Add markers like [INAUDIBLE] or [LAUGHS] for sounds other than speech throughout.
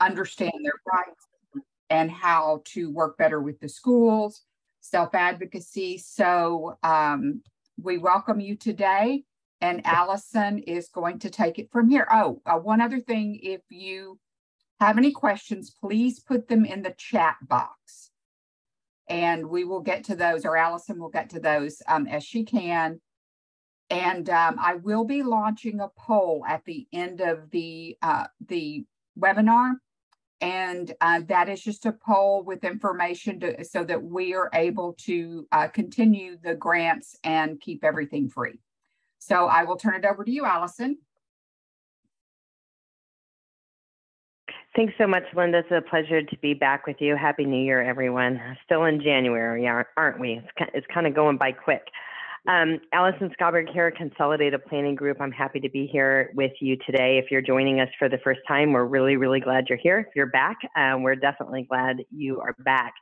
understand their rights and how to work better with the schools, self advocacy. So um, we welcome you today, and Allison is going to take it from here. Oh, uh, one other thing if you have any questions, please put them in the chat box. And we will get to those, or Allison will get to those um, as she can. And um, I will be launching a poll at the end of the uh, the webinar and uh, that is just a poll with information to, so that we are able to uh, continue the grants and keep everything free. So I will turn it over to you, Allison. Thanks so much, Linda. It's a pleasure to be back with you. Happy New Year, everyone. Still in January, aren't we? It's kind of going by quick. Um, Allison Schaberg here, Consolidated Planning Group. I'm happy to be here with you today. If you're joining us for the first time, we're really, really glad you're here. If you're back, um, we're definitely glad you are back.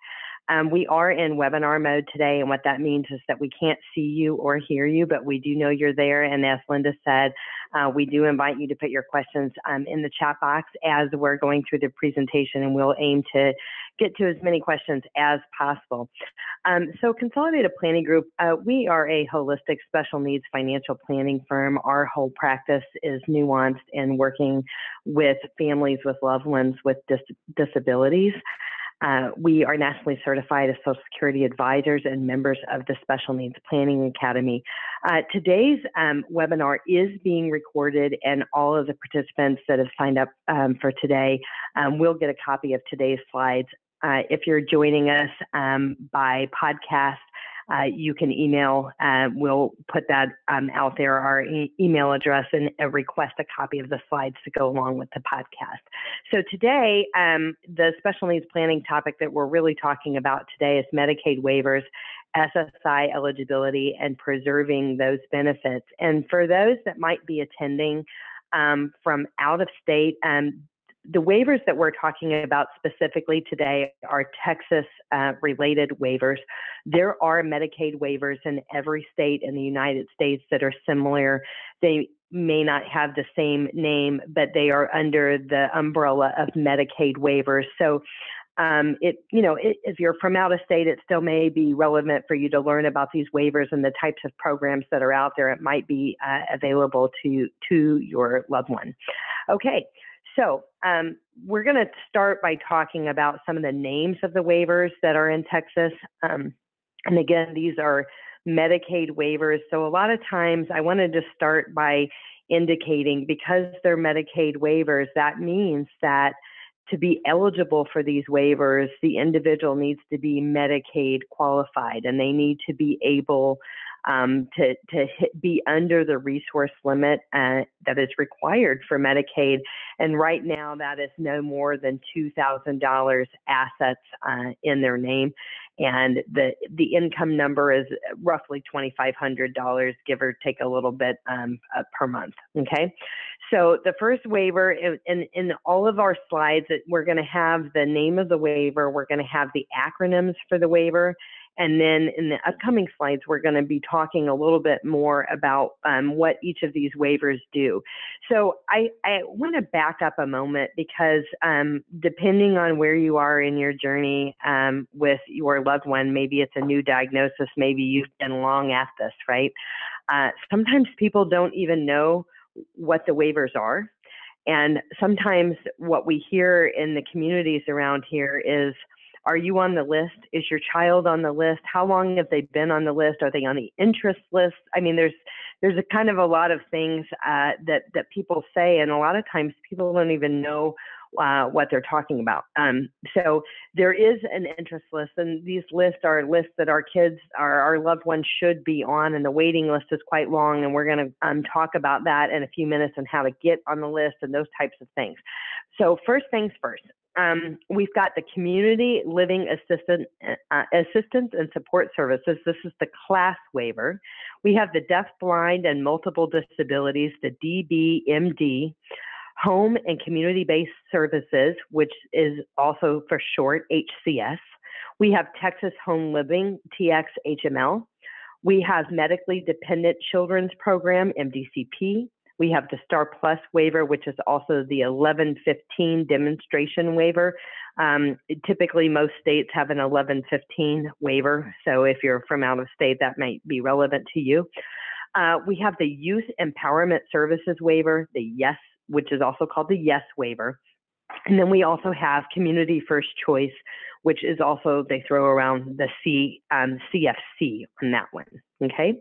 Um, we are in webinar mode today, and what that means is that we can't see you or hear you, but we do know you're there. And as Linda said, uh, we do invite you to put your questions um, in the chat box as we're going through the presentation, and we'll aim to get to as many questions as possible. Um, so Consolidated Planning Group, uh, we are a holistic special needs financial planning firm. Our whole practice is nuanced in working with families with loved ones with dis disabilities. Uh, we are nationally certified as Social Security advisors and members of the Special Needs Planning Academy. Uh, today's um, webinar is being recorded, and all of the participants that have signed up um, for today um, will get a copy of today's slides. Uh, if you're joining us um, by podcast, uh, you can email. Uh, we'll put that um, out there, our e email address, and request a copy of the slides to go along with the podcast. So today, um, the special needs planning topic that we're really talking about today is Medicaid waivers. SSI eligibility and preserving those benefits. And for those that might be attending um, from out of state, um, the waivers that we're talking about specifically today are Texas uh, related waivers. There are Medicaid waivers in every state in the United States that are similar. They may not have the same name, but they are under the umbrella of Medicaid waivers. So um, it, you know, it, if you're from out of state, it still may be relevant for you to learn about these waivers and the types of programs that are out there. It might be uh, available to to your loved one. Okay, so um, we're going to start by talking about some of the names of the waivers that are in Texas. Um, and again, these are Medicaid waivers. So a lot of times I wanted to start by indicating because they're Medicaid waivers, that means that to be eligible for these waivers, the individual needs to be Medicaid qualified and they need to be able um, to, to hit, be under the resource limit uh, that is required for Medicaid. And right now, that is no more than $2,000 assets uh, in their name. And the, the income number is roughly $2,500, give or take a little bit um, uh, per month. Okay. So the first waiver, in, in, in all of our slides, we're going to have the name of the waiver, we're going to have the acronyms for the waiver, and then in the upcoming slides, we're going to be talking a little bit more about um, what each of these waivers do. So I, I want to back up a moment because um, depending on where you are in your journey um, with your loved one, maybe it's a new diagnosis, maybe you've been long at this, right? Uh, sometimes people don't even know what the waivers are. And sometimes what we hear in the communities around here is, are you on the list? Is your child on the list? How long have they been on the list? Are they on the interest list? I mean, there's there's a kind of a lot of things uh, that that people say, and a lot of times people don't even know uh, what they're talking about. Um, so there is an interest list, and these lists are lists that our kids, our, our loved ones should be on, and the waiting list is quite long. And we're going to um, talk about that in a few minutes and how to get on the list and those types of things. So first things first, um, we've got the community living assistant, uh, assistance and support services. This is the class waiver. We have the deaf, blind, and multiple disabilities, the DBMD, home and community-based services, which is also for short HCS. We have Texas Home Living, TXHML. We have Medically Dependent Children's Program, MDCP, We have the STAR Plus waiver, which is also the 1115 demonstration waiver. Um, typically, most states have an 1115 waiver. So if you're from out of state, that might be relevant to you. Uh, we have the Youth Empowerment Services waiver, the YES, which is also called the YES waiver. And then we also have Community First Choice, which is also, they throw around the C, um, CFC on that one. Okay.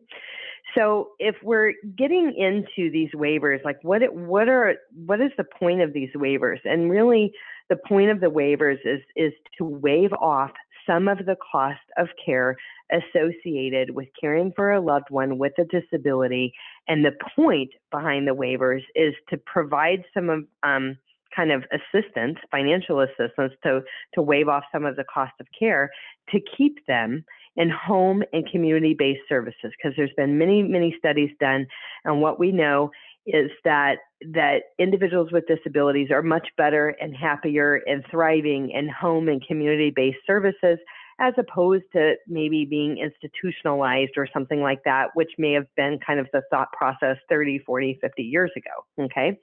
So if we're getting into these waivers, like what what are what is the point of these waivers? And really, the point of the waivers is is to waive off some of the cost of care associated with caring for a loved one with a disability. And the point behind the waivers is to provide some of um, kind of assistance, financial assistance to, to waive off some of the cost of care to keep them in home and community-based services because there's been many, many studies done and what we know is that that individuals with disabilities are much better and happier and thriving in home and community-based services as opposed to maybe being institutionalized or something like that, which may have been kind of the thought process 30, 40, 50 years ago. Okay.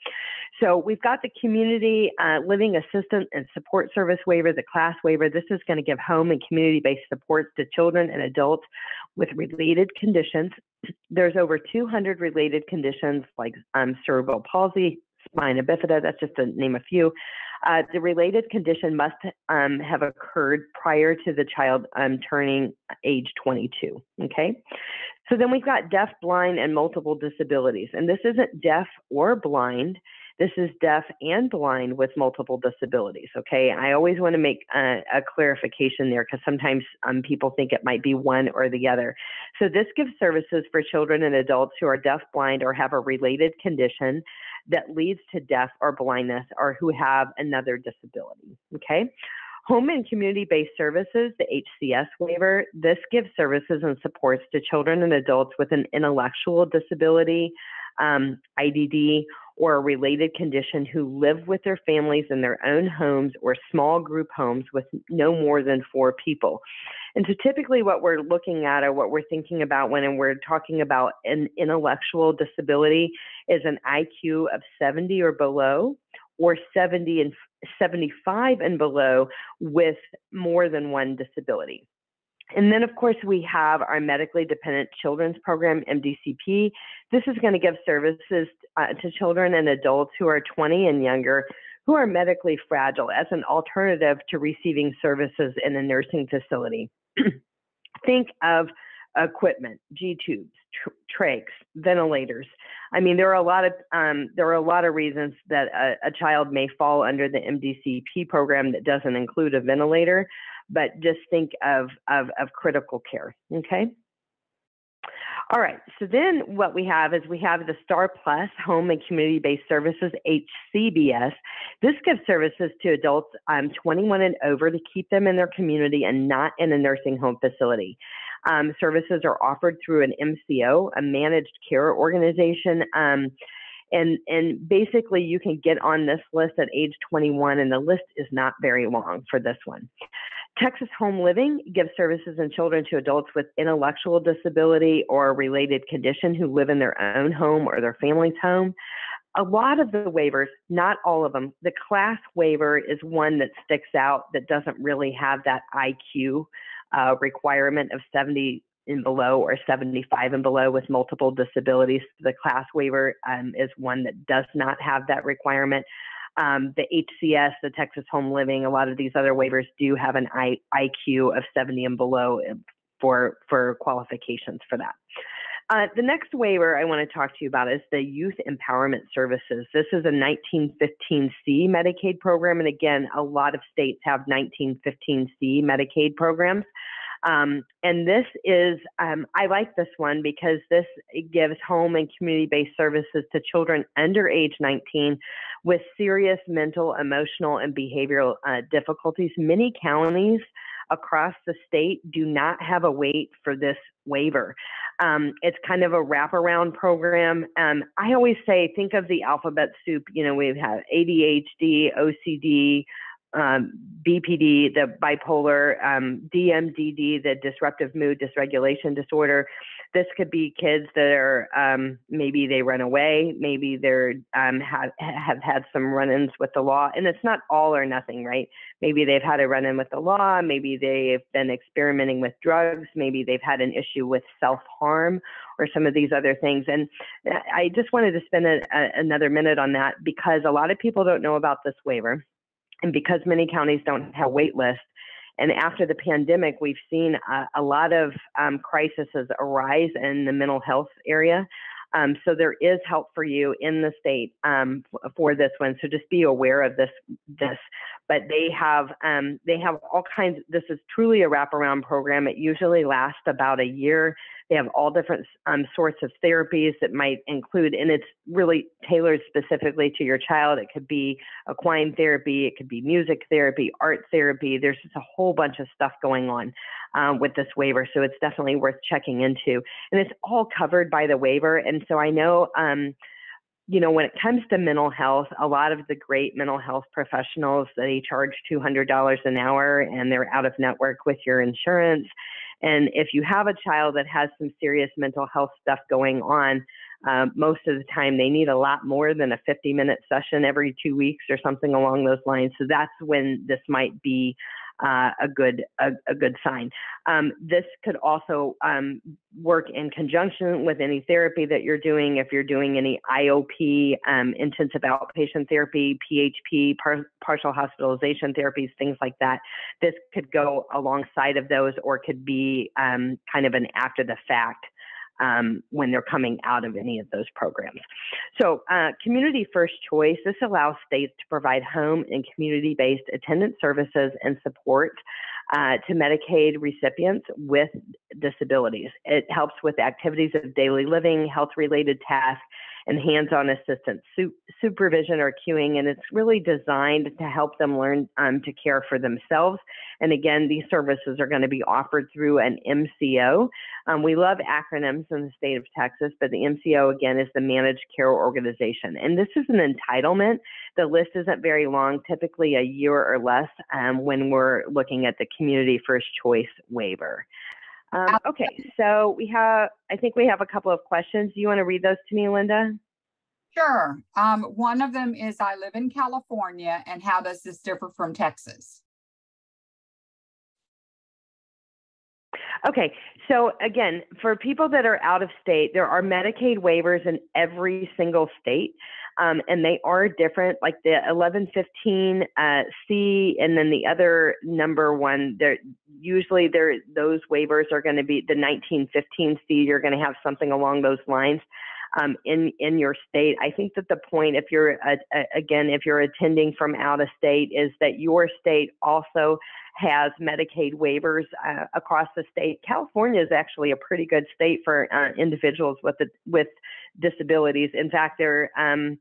So we've got the community uh, living assistance and support service waiver, the class waiver. This is going to give home and community based supports to children and adults with related conditions. There's over 200 related conditions like um, cerebral palsy, spina bifida, that's just to name a few. Uh, the related condition must um, have occurred prior to the child um, turning age 22. Okay. So then we've got deaf, blind, and multiple disabilities. And this isn't deaf or blind. This is deaf and blind with multiple disabilities. Okay. I always want to make a, a clarification there because sometimes um, people think it might be one or the other. So this gives services for children and adults who are deaf, blind, or have a related condition that leads to death or blindness or who have another disability. Okay. Home and community based services, the HCS waiver, this gives services and supports to children and adults with an intellectual disability, um, IDD, or a related condition who live with their families in their own homes or small group homes with no more than four people. And so typically what we're looking at or what we're thinking about when we're talking about an intellectual disability is an IQ of 70 or below or 70 and 75 and below with more than one disability. And then, of course, we have our medically dependent children's program, MDCP. This is going to give services uh, to children and adults who are 20 and younger who are medically fragile as an alternative to receiving services in a nursing facility. [CLEARS THROAT] Think of equipment, G tubes, tr- trachs, ventilators. I mean, there are a lot of um, there are a lot of reasons that a, a, child may fall under the MDCP program that doesn't include a ventilator, but just think of of, of critical care. Okay. All right, so then what we have is we have the STAR Plus Home and Community Based Services, HCBS. This gives services to adults um, 21 and over to keep them in their community and not in a nursing home facility. Um, services are offered through an MCO, a managed care organization. Um, and, and basically, you can get on this list at age 21, and the list is not very long for this one. Texas Home Living gives services and children to adults with intellectual disability or related condition who live in their own home or their family's home. A lot of the waivers, not all of them, the class waiver is one that sticks out that doesn't really have that IQ uh, requirement of 70 and below or 75 and below with multiple disabilities. The class waiver um, is one that does not have that requirement. Um, the HCS, the Texas Home Living, a lot of these other waivers do have an I, IQ of 70 and below um, for, for qualifications for that. Uh, the next waiver I want to talk to you about is the Youth Empowerment Services. This is a 1915C Medicaid program, and again, a lot of states have 1915C Medicaid programs. Um, and this is, um, I like this one because this gives home and community based services to children under age 19 with serious mental, emotional, and behavioral uh, difficulties. Many counties across the state do not have a wait for this waiver. Um, it's kind of a wraparound program. Um, I always say, think of the alphabet soup. You know, we have ADHD, OCD, um, BPD, the bipolar, um, DMDD, the disruptive mood dysregulation disorder. this could be kids that are um, maybe they run away, maybe they're um, have have had some run-ins with the law, and it's not all or nothing, right? Maybe they've had a run-in with the law, maybe they've been experimenting with drugs, maybe they've had an issue with self-harm or some of these other things. And uh, I just wanted to spend a, a, another minute on that because a lot of people don't know about this waiver, and because many counties don't have wait lists and after the pandemic, we've seen a, a lot of um, crises arise in the mental health area. Um, so there is help for you in the state um, for this one. So just be aware of this. This, but they have um, they have all kinds. This is truly a wraparound program. It usually lasts about a year. They have all different um, sorts of therapies that might include, and it's really tailored specifically to your child. It could be equine therapy, it could be music therapy, art therapy. There's just a whole bunch of stuff going on um, with this waiver, so it's definitely worth checking into. And it's all covered by the waiver. And so I know. Um, you know, when it comes to mental health, a lot of the great mental health professionals, they charge $200 an hour and they're out of network with your insurance. And if you have a child that has some serious mental health stuff going on, um, most of the time they need a lot more than a 50 minute session every two weeks or something along those lines. So that's when this might be uh, a good a, a good sign. Um, this could also um, work in conjunction with any therapy that you're doing. If you're doing any IOP, um, intensive outpatient therapy, PHP, par- partial hospitalization therapies, things like that, this could go alongside of those, or could be um, kind of an after the fact um, when they're coming out of any of those programs. So, uh, community first choice, this allows states to provide home and community based attendance services and support uh, to Medicaid recipients with disabilities. It helps with activities of daily living, health related tasks, and hands-on assistance su- supervision or cueing and it's really designed to help them learn um, to care for themselves. And again these services are going to be offered through an mco um, we love acronyms in the state of texas but the mco again is the managed care organization. And this is an entitlement. The list isn't very long typically a year or less um, when we're looking at the community first choice waiver um, okay, so we have, I think we have a couple of questions. Do you want to read those to me, Linda? Sure. Um, one of them is I live in California, and how does this differ from Texas? Okay, so again, for people that are out of state, there are Medicaid waivers in every single state, um, and they are different. Like the 1115 uh, C, and then the other number one, they're usually there. Those waivers are going to be the 1915 C. You're going to have something along those lines. Um, in in your state. I think that the point, if you're uh, again, if you're attending from out of state, is that your state also has Medicaid waivers uh, across the state. California is actually a pretty good state for uh, individuals with the, with disabilities. In fact, they're um,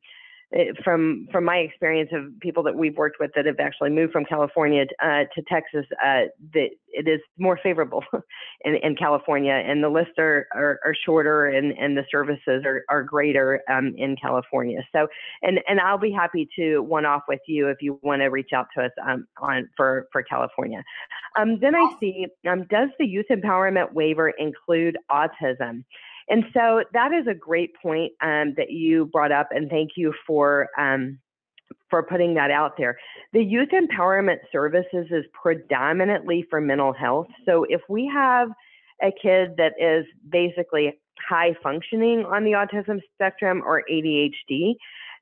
From from my experience of people that we've worked with that have actually moved from California uh, to Texas, uh, that it is more favorable [LAUGHS] in, in California, and the lists are, are, are shorter, and, and the services are, are greater um, in California. So, and and I'll be happy to one off with you if you want to reach out to us um, on for for California. Um, then I see, um, does the youth empowerment waiver include autism? And so that is a great point um, that you brought up, and thank you for um, for putting that out there. The Youth Empowerment Services is predominantly for mental health. So if we have a kid that is basically high functioning on the autism spectrum or ADHD,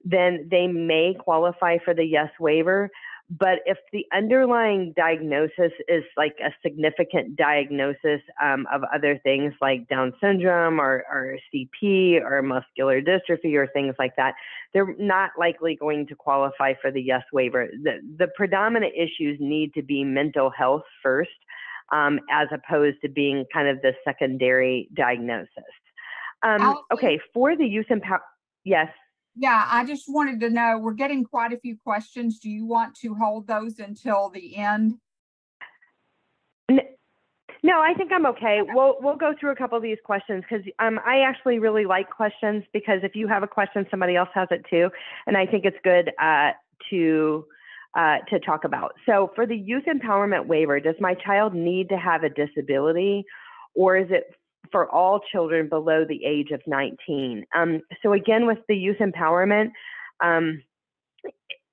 then they may qualify for the yes waiver. But if the underlying diagnosis is like a significant diagnosis um, of other things like Down syndrome or, or CP or muscular dystrophy or things like that, they're not likely going to qualify for the yes waiver. The, the predominant issues need to be mental health first, um, as opposed to being kind of the secondary diagnosis. Um, okay, for the youth empower, yes. Yeah, I just wanted to know, we're getting quite a few questions. Do you want to hold those until the end? No, I think I'm okay. We'll we'll go through a couple of these questions because um, I actually really like questions because if you have a question, somebody else has it too, and I think it's good uh, to uh, to talk about. So for the youth empowerment waiver, does my child need to have a disability, or is it for all children below the age of 19. Um, so again, with the youth empowerment, um,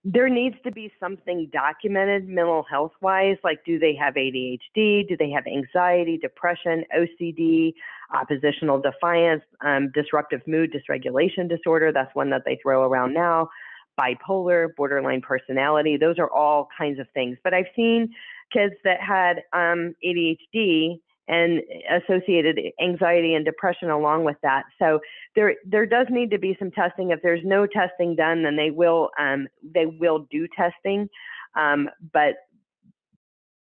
there needs to be something documented mental health wise like do they have adhd do they have anxiety depression ocd oppositional defiance um, disruptive mood dysregulation disorder? That's one that they throw around now. Bipolar borderline personality those are all kinds of things. But i've seen kids that had um, adhd and associated anxiety and depression along with that. So there there does need to be some testing. If there's no testing done, then they will um, they will do testing, um, but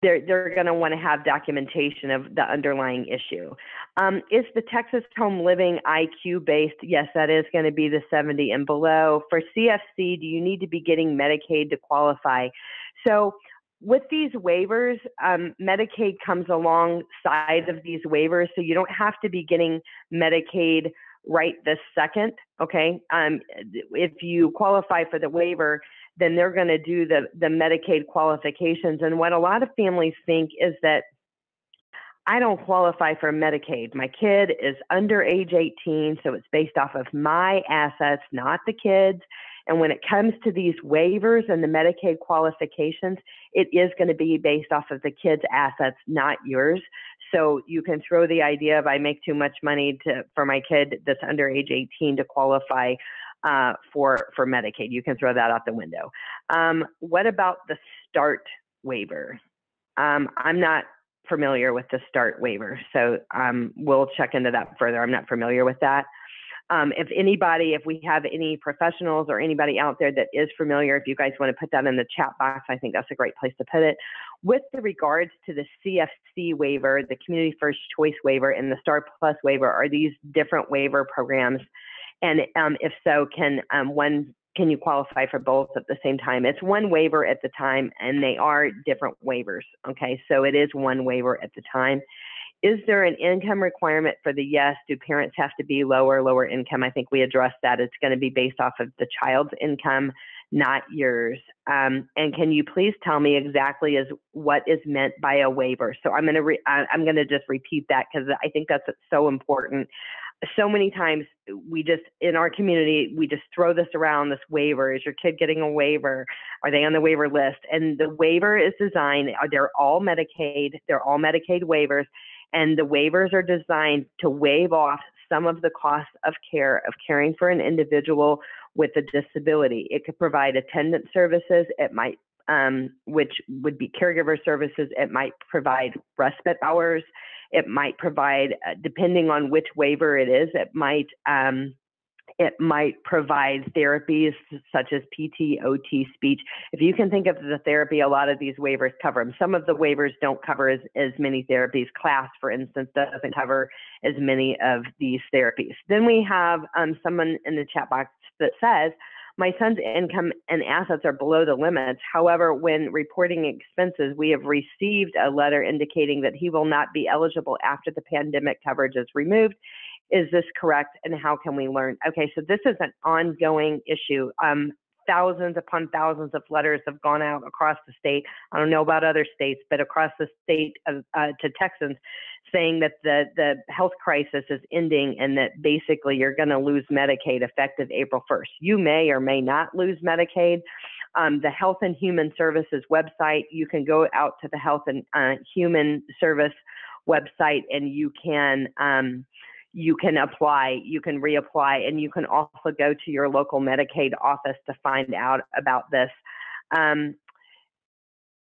they're they're going to want to have documentation of the underlying issue. Um, is the Texas Home Living IQ based? Yes, that is going to be the 70 and below. For CFC, do you need to be getting Medicaid to qualify? So with these waivers, um, Medicaid comes alongside of these waivers, so you don't have to be getting Medicaid right this second. Okay, um, if you qualify for the waiver, then they're going to do the the Medicaid qualifications. And what a lot of families think is that I don't qualify for Medicaid. My kid is under age 18, so it's based off of my assets, not the kids. And when it comes to these waivers and the Medicaid qualifications, it is going to be based off of the kid's assets, not yours. So you can throw the idea of I make too much money to for my kid that's under age 18 to qualify uh, for for Medicaid. You can throw that out the window. Um, what about the START waiver? Um, I'm not familiar with the START waiver, so um, we'll check into that further. I'm not familiar with that. Um, if anybody, if we have any professionals or anybody out there that is familiar, if you guys want to put that in the chat box, I think that's a great place to put it. With the regards to the CFC waiver, the Community First Choice waiver, and the STAR Plus waiver, are these different waiver programs? And um, if so, can um, one can you qualify for both at the same time? It's one waiver at the time, and they are different waivers. Okay, so it is one waiver at the time. Is there an income requirement for the yes? Do parents have to be lower, lower income? I think we addressed that. It's going to be based off of the child's income, not yours. Um, and can you please tell me exactly as what is meant by a waiver? So I'm going to re- I'm going to just repeat that because I think that's so important. So many times we just in our community we just throw this around this waiver. Is your kid getting a waiver? Are they on the waiver list? And the waiver is designed. They're all Medicaid. They're all Medicaid waivers and the waivers are designed to waive off some of the costs of care of caring for an individual with a disability. It could provide attendant services. It might, um, which would be caregiver services. It might provide respite hours. It might provide, uh, depending on which waiver it is, it might um, it might provide therapies such as PT, OT, speech. If you can think of the therapy, a lot of these waivers cover them. Some of the waivers don't cover as, as many therapies. CLASS, for instance, doesn't cover as many of these therapies. Then we have um, someone in the chat box that says, my son's income and assets are below the limits. However, when reporting expenses, we have received a letter indicating that he will not be eligible after the pandemic coverage is removed is this correct and how can we learn? Okay, so this is an ongoing issue. Um, thousands upon thousands of letters have gone out across the state. I don't know about other states, but across the state of, uh, to Texans saying that the, the health crisis is ending and that basically you're going to lose Medicaid effective April 1st. You may or may not lose Medicaid. Um, the Health and Human Services website, you can go out to the Health and uh, Human Service website and you can um, you can apply, you can reapply, and you can also go to your local Medicaid office to find out about this. Um,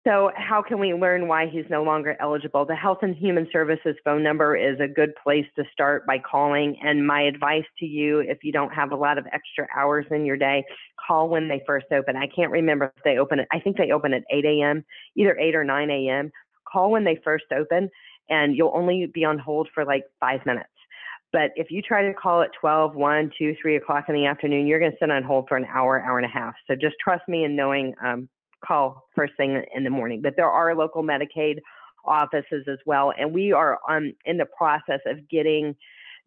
so, how can we learn why he's no longer eligible? The Health and Human Services phone number is a good place to start by calling. And my advice to you, if you don't have a lot of extra hours in your day, call when they first open. I can't remember if they open it, I think they open at 8 a.m., either 8 or 9 a.m. Call when they first open, and you'll only be on hold for like five minutes. But if you try to call at 12, 1, 2, 3 o'clock in the afternoon, you're going to sit on hold for an hour, hour and a half. So just trust me in knowing, um, call first thing in the morning. But there are local Medicaid offices as well. And we are um, in the process of getting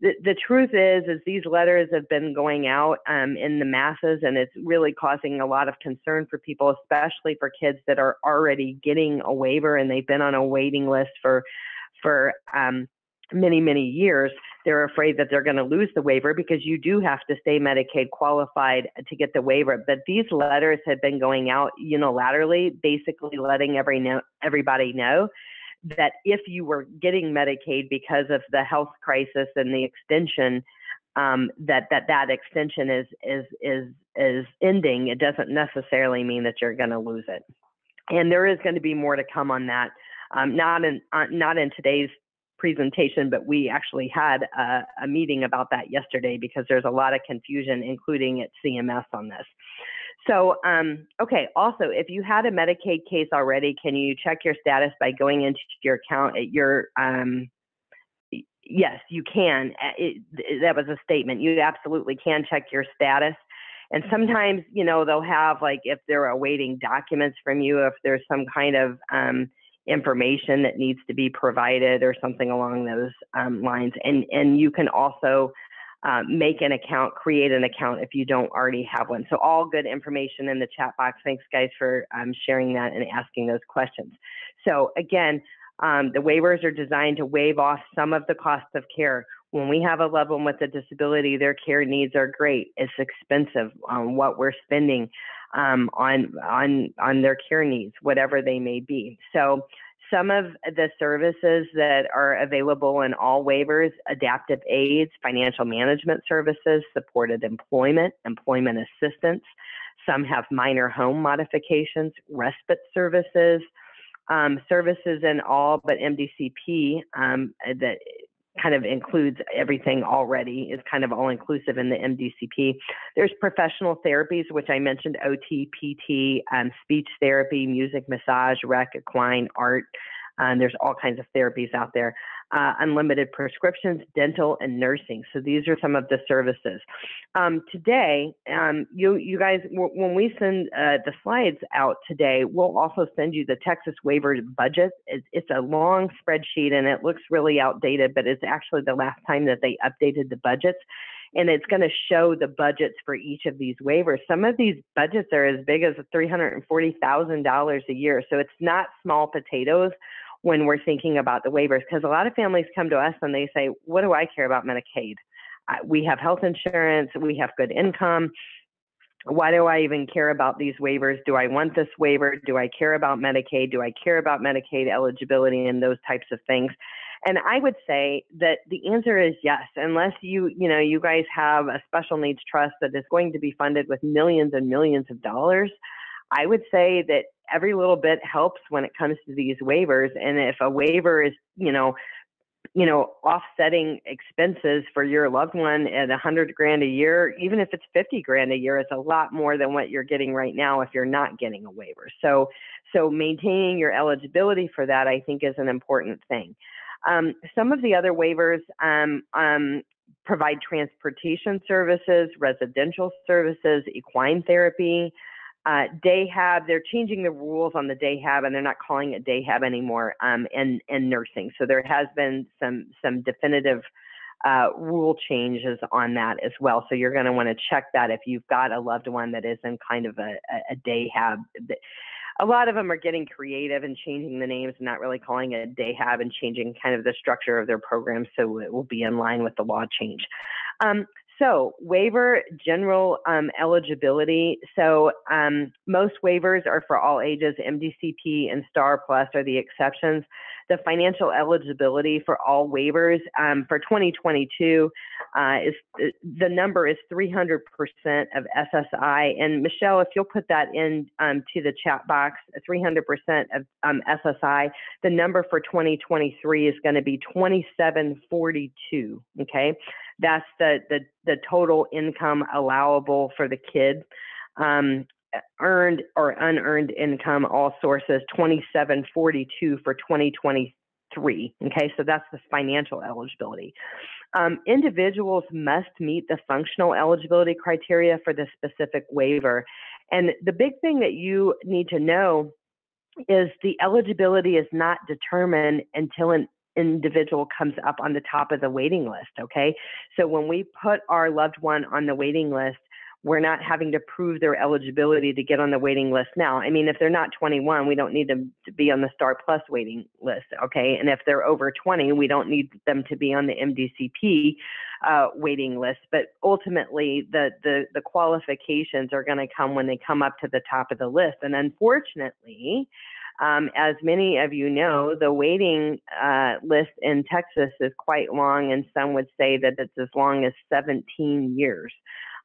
the, the truth is is these letters have been going out um, in the masses and it's really causing a lot of concern for people especially for kids that are already getting a waiver and they've been on a waiting list for for um, many, many years, they're afraid that they're going to lose the waiver because you do have to stay Medicaid qualified to get the waiver. But these letters have been going out unilaterally, basically letting every know, everybody know that if you were getting Medicaid because of the health crisis and the extension, um, that that that extension is is is is ending. It doesn't necessarily mean that you're going to lose it. And there is going to be more to come on that. Um, not in uh, not in today's presentation, but we actually had a, a, meeting about that yesterday because there's a lot of confusion, including at CMS on this. So, um, okay, also, if you had a Medicaid case already, can you check your status by going into your account at your, um, yes, you can. It, it, that was a statement. You absolutely can check your status. And sometimes, you know, they'll have like if they're awaiting documents from you, if there's some kind of um, information that needs to be provided or something along those um, lines. And, and you can also uh, make an account, create an account if you don't already have one. So all good information in the chat box. Thanks guys for um, sharing that and asking those questions. So again, um, the waivers are designed to waive off some of the costs of care. When we have a loved one with a disability, their care needs are great. It's expensive um, what we're spending um, on on on their care needs, whatever they may be. So some of the services that are available in all waivers adaptive aids, financial management services, supported employment, employment assistance. Some have minor home modifications, respite services, um, services in all but MDCP um, that kind of includes everything already, is kind of all inclusive in the MDCP. There's professional therapies, which I mentioned OT, PT, um, speech therapy, music, massage, rec, equine, art. And there's all kinds of therapies out there. Uh, unlimited prescriptions, dental, and nursing. So these are some of the services. Um, today, um, you you guys, when we send uh, the slides out today, we'll also send you the Texas waiver budget. It's, it's a long spreadsheet and it looks really outdated, but it's actually the last time that they updated the budgets and it's going to show the budgets for each of these waivers. Some of these budgets are as big as $340,000 a year. So it's not small potatoes when we're thinking about the waivers because a lot of families come to us and they say, What do I care about Medicaid? we have health insurance, we have good income. Why do I even care about these waivers? Do I want this waiver? Do I care about Medicaid? Do I care about Medicaid eligibility and those types of things? And I would say that the answer is yes, unless you, you know, you guys have a special needs trust that is going to be funded with millions and millions of dollars. I would say that every little bit helps when it comes to these waivers. And if a waiver is, you know, you know, offsetting expenses for your loved one at a hundred grand a year, even if it's 50 grand a year, it's a lot more than what you're getting right now if you're not getting a waiver. So, so maintaining your eligibility for that, I think is an important thing. Um, some of the other waivers um, um, provide transportation services, residential services, equine therapy, uh, DAHAB, they're changing the rules on the DAHAB and they're not calling it DAHAB anymore, um, and, and nursing. So there has been some, some definitive uh, rule changes on that as well. So you're going to want to check that if you've got a loved one that is in kind of a, a, DAHAB. A lot of them are getting creative and changing the names and not really calling it a DAHAB and changing kind of the structure of their program so it will be in line with the law change. Um, so, waiver general um, eligibility. So, um, most waivers are for all ages. MDCP and STAR Plus are the exceptions. The financial eligibility for all waivers um, for 2022 uh, is the number is 300% of SSI. And Michelle, if you'll put that in um, to the chat box, 300% of um, SSI. The number for 2023 is going to be 2742. Okay. That's the, the, the total income allowable for the kid. Um, earned or unearned income, all sources, 2742 for 2023. Okay, so that's the financial eligibility. Um, individuals must meet the functional eligibility criteria for the specific waiver. And the big thing that you need to know is the eligibility is not determined until an individual comes up on the top of the waiting list. Okay. So when we put our loved one on the waiting list, we're not having to prove their eligibility to get on the waiting list now. I mean, if they're not 21, we don't need them to be on the Star Plus waiting list, okay? And if they're over 20, we don't need them to be on the MDCP uh, waiting list. But ultimately, the the, the qualifications are going to come when they come up to the top of the list. And unfortunately, um, as many of you know, the waiting uh, list in Texas is quite long, and some would say that it's as long as 17 years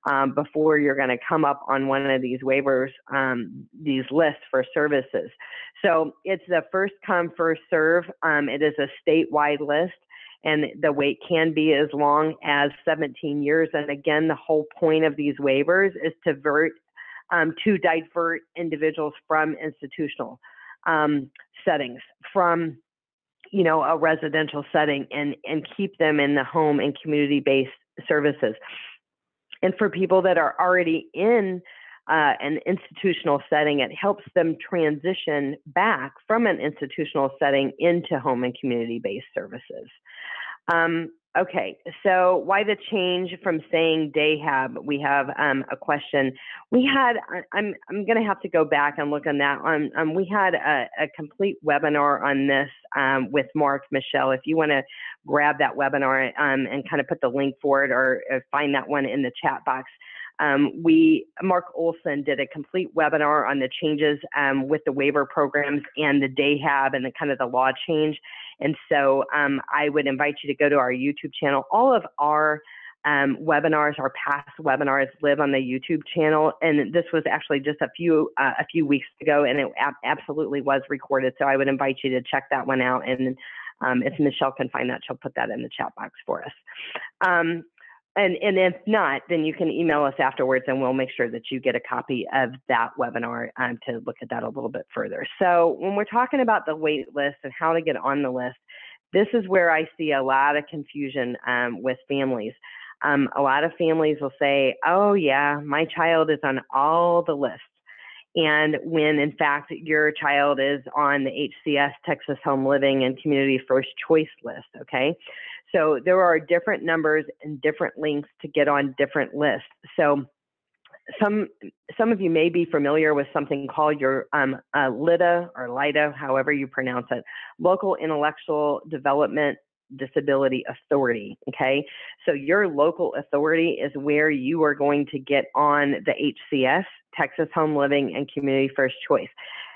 um, before you're going to come up on one of these waivers, um, these lists for services. So it's the first come, first serve. Um, it is a statewide list. And the wait can be as long as 17 years. And again, the whole point of these waivers is to, vert, um, to divert individuals from institutional um, settings, from you know a residential setting, and and keep them in the home and community-based services. And for people that are already in uh, an institutional setting, it helps them transition back from an institutional setting into home and community based services. Um, Okay, so why the change from saying DAHAB? We have um, a question. We had, I'm, I'm going to have to go back and look on that one. Um, we had a, a, complete webinar on this um, with Mark Michelle. If you want to grab that webinar um, and kind of put the link for it or, or find that one in the chat box. Um, we, Mark Olson did a complete webinar on the changes um, with the waiver programs and the DAHAB and the kind of the law change. And so um, I would invite you to go to our YouTube channel. All of our um, webinars, our past webinars live on the YouTube channel. And this was actually just a few uh, a few weeks ago, and it ab absolutely was recorded. So I would invite you to check that one out. And um, if Michelle can find that, she'll put that in the chat box for us. And, and if not, then you can email us afterwards and we'll make sure that you get a copy of that webinar um, to look at that a little bit further. So when we're talking about the wait list and how to get on the list, this is where I see a lot of confusion um, with families. Um, a lot of families will say, oh yeah, my child is on all the lists. And when in fact your child is on the HCS Texas Home Living and Community First Choice list, okay? So there are different numbers and different links to get on different lists. So some some of you may be familiar with something called your um, uh, LIDDA or LIDDA, however you pronounce it, Local Intellectual Development Disability Authority. Okay, so your local authority is where you are going to get on the HCS, Texas Home Living and Community First Choice.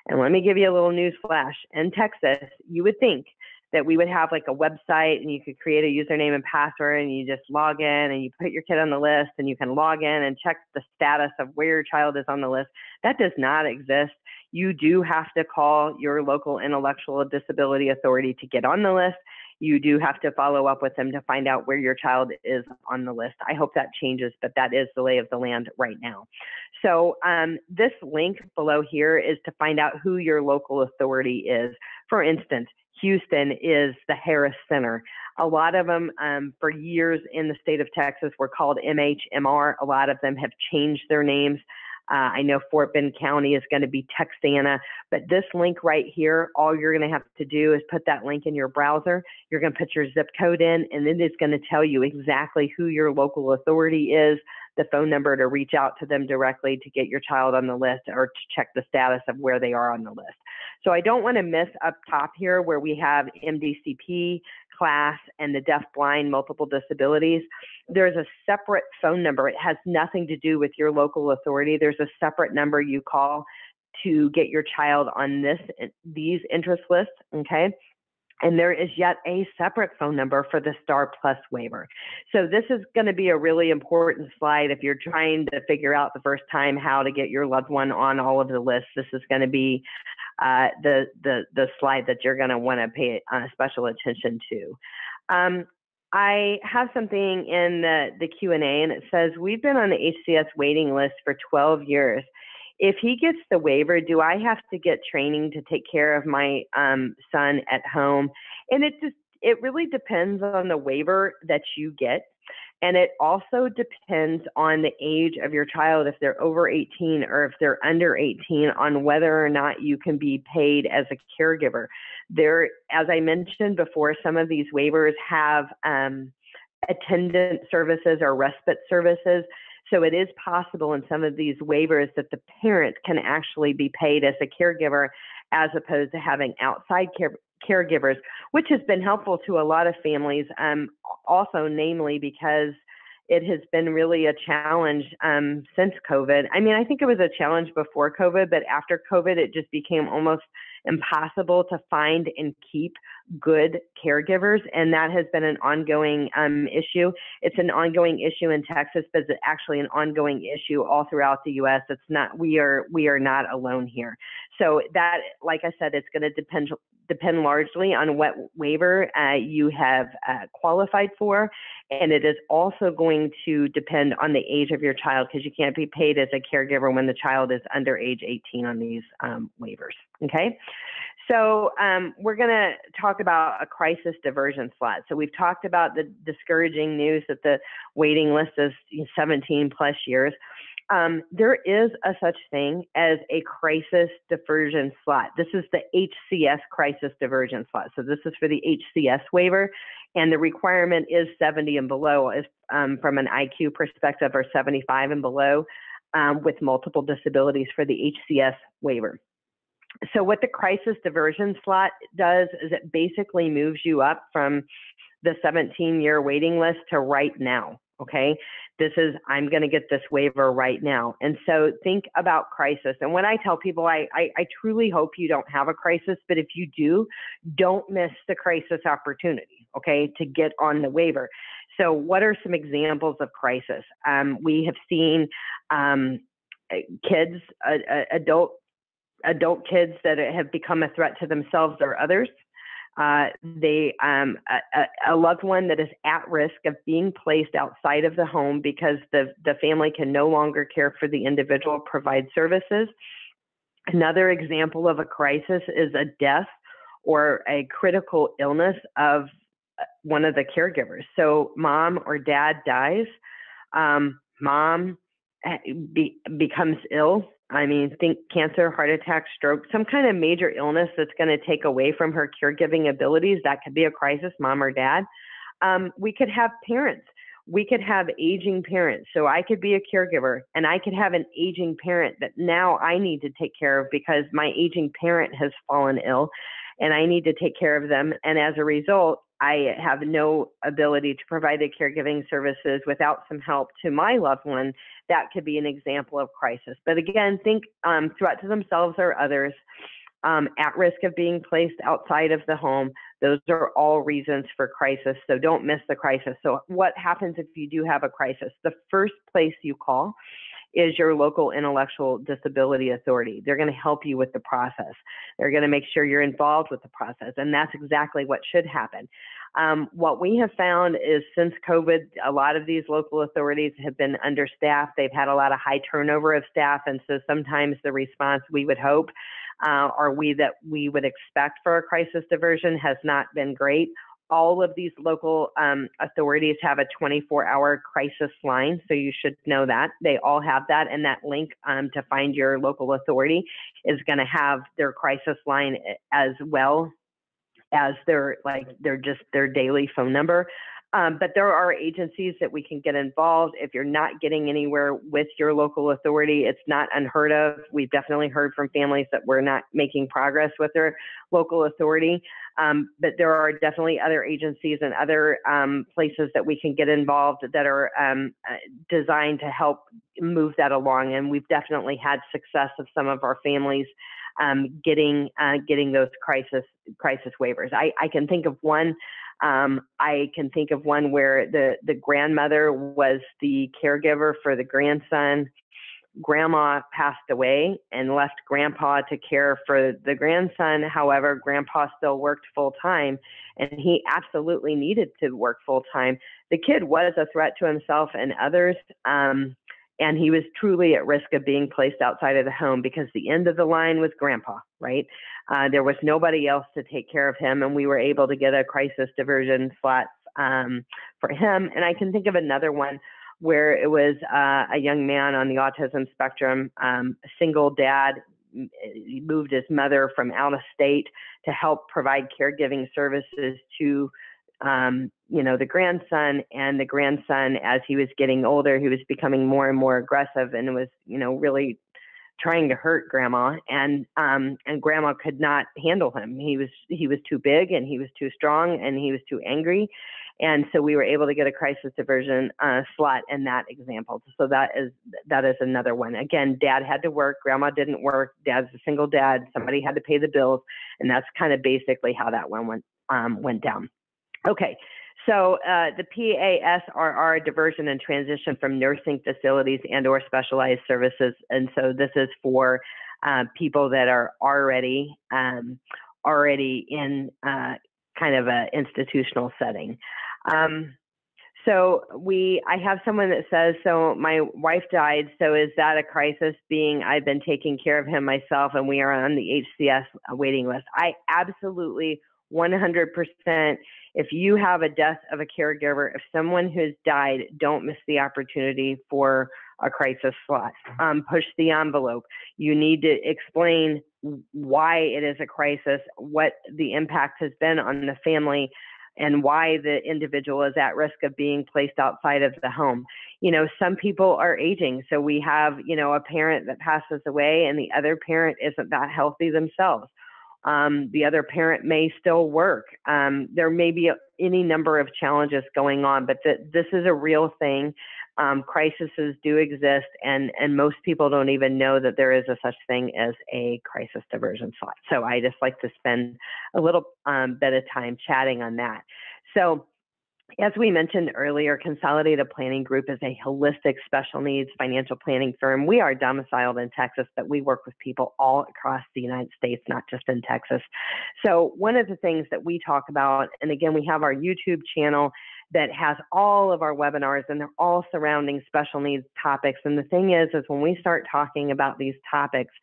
And let me give you a little news flash. In Texas, you would think that we would have like a website and you could create a username and password and you just log in and you put your kid on the list and you can log in and check the status of where your child is on the list. That does not exist. You do have to call your local intellectual disability authority to get on the list. You do have to follow up with them to find out where your child is on the list. I hope that changes, but that is the lay of the land right now. So um, this link below here is to find out who your local authority is. For instance, Houston is the Harris Center. A lot of them, um, for years in the state of Texas, were called MHMR. A lot of them have changed their names. Uh, I know Fort Bend County is going to be Texana, but this link right here, all you're going to have to do is put that link in your browser. You're going to put your zip code in, and then it's going to tell you exactly who your local authority is, the phone number to reach out to them directly to get your child on the list or to check the status of where they are on the list. So I don't want to miss up top here where we have MDCP, class, and the deaf blind multiple disabilities. There's a separate phone number. It has nothing to do with your local authority. There's a separate number you call to get your child on this eh, these interest lists, okay? And there is yet a separate phone number for the Star Plus waiver. So this is going to be a really important slide if you're trying to figure out the first time how to get your loved one on all of the lists. This is going to be uh, the, the, the slide that you're going to want to pay uh, special attention to. Um, I have something in the, the Q&A and it says, we've been on the HCS waiting list for 12 years if he gets the waiver, do I have to get training to take care of my um, son at home? And it just it really depends on the waiver that you get. And it also depends on the age of your child, if they're over 18 or if they're under 18, on whether or not you can be paid as a caregiver. There, as I mentioned before, some of these waivers have um, attendant services or respite services. So it is possible in some of these waivers that the parent can actually be paid as a caregiver as opposed to having outside care, caregivers, which has been helpful to a lot of families. Um, also, namely because it has been really a challenge um, since COVID. I mean, I think it was a challenge before COVID, but after COVID, it just became almost impossible to find and keep good caregivers, and that has been an ongoing um, issue. It's an ongoing issue in Texas, but it's actually an ongoing issue all throughout the U.S. It's not we are we are not alone here. So that, like I said, it's going to depend depend largely on what waiver uh, you have uh, qualified for, and it is also going to depend on the age of your child because you can't be paid as a caregiver when the child is under age 18 on these um, waivers. Okay. So um, we're going to talk about a crisis diversion slot. So we've talked about the discouraging news that the waiting list is 17 plus years. Um, there is a such thing as a crisis diversion slot. This is the HCS crisis diversion slot. So this is for the HCS waiver, and the requirement is 70 and below, um, from an IQ perspective, or 75 and below, um, with multiple disabilities for the HCS waiver so what the crisis diversion slot does is it basically moves you up from the 17 year waiting list to right now okay? This is i'm going to get this waiver right now. And so think about crisis. And when i tell people I, I, I truly hope you don't have a crisis but if you do don't miss the crisis opportunity okay to get on the waiver. So what are some examples of crisis? Um, we have seen um, kids uh, adult adult kids that have become a threat to themselves or others. Uh, they um, a, a, loved one that is at risk of being placed outside of the home because the, the family can no longer care for the individual provide services another example of a crisis is a death or a critical illness of uh, one of the caregivers so mom or dad dies um, mom eh, be, becomes ill I mean, think cancer, heart attack, stroke, some kind of major illness that's going to take away from her caregiving abilities. That could be a crisis, mom or dad. Um, we could have parents. We could have aging parents. So I could be a caregiver and I could have an aging parent that now I need to take care of because my aging parent has fallen ill and I need to take care of them. And as a result, I have no ability to provide the caregiving services without some help to my loved one, that could be an example of crisis. But again, think um, threat to themselves or others, um, at risk of being placed outside of the home. Those are all reasons for crisis. So don't miss the crisis. So, what happens if you do have a crisis? The first place you call is your local intellectual disability authority. They're going to help you with the process. They're going to make sure you're involved with the process. And that's exactly what should happen. Um, what we have found is since COVID, a lot of these local authorities have been understaffed. They've had a lot of high turnover of staff. And so sometimes the response we would hope uh, or we that we would expect for a crisis diversion has not been great all of these local um, authorities have a 24 hour crisis line, so you should know that. They all have that, and that link um, to find your local authority is going to have their crisis line eh, as well as their like their just their daily phone number. Um, but there are agencies that we can get involved. If you're not getting anywhere with your local authority, it's not unheard of. We've definitely heard from families that we're not making progress with their local authority. Um, but there are definitely other agencies and other um, places that we can get involved that are um, uh, designed to help move that along. And we've definitely had success of some of our families um, getting uh, getting those crisis crisis waivers. I, I can think of one. Um, I can think of one where the the grandmother was the caregiver for the grandson grandma passed away and left grandpa to care for the grandson. However, grandpa still worked full time and he absolutely needed to work full time. The kid was a threat to himself and others. Um, and he was truly at risk of being placed outside of the home because the end of the line was grandpa, right? Uh, there was nobody else to take care of him, and we were able to get a crisis diversion slot um, for him. And I can think of another one where it was uh, a young man on the autism spectrum, um, a single dad, moved his mother from out of state to help provide caregiving services to um, you know, the grandson and the grandson, as he was getting older, he was becoming more and more aggressive and was, you know, really trying to hurt grandma and um and grandma could not handle him. He was he was too big and he was too strong and he was too angry. And so we were able to get a crisis diversion uh, slot in that example. So that is that is another one. Again dad had to work grandma didn't work dad's a single dad somebody had to pay the bills and that's kind of basically how that one went um, went down okay so uh, the PASRR diversion and transition from nursing facilities and or specialized services. And so this is for uh, people that are already um, already in uh, kind of an institutional setting. Um, so we, I have someone that says, so my wife died. So is that a crisis? Being I've been taking care of him myself, and we are on the HCS waiting list. I absolutely 100% if you have a death of a caregiver, if someone who has died, don't miss the opportunity for a crisis slot. Um, push the envelope. You need to explain why it is a crisis, what the impact has been on the family, and why the individual is at risk of being placed outside of the home. You know, some people are aging. So we have, you know, a parent that passes away and the other parent isn't that healthy themselves um, the other parent may still work. Um, there may be a, any number of challenges going on, but th- this is a real thing. Um, crises do exist, and and most people don't even know that there is a such thing as a crisis diversion slot. So I just like to spend a little um, bit of time chatting on that. So as we mentioned earlier, Consolidated Planning Group is a holistic special needs financial planning firm. We are domiciled in Texas, but we work with people all across the United States, not just in Texas. So, one of the things that we talk about, and again, we have our YouTube channel that has all of our webinars and they're all surrounding special needs topics. And the thing is, is when we start talking about these topics,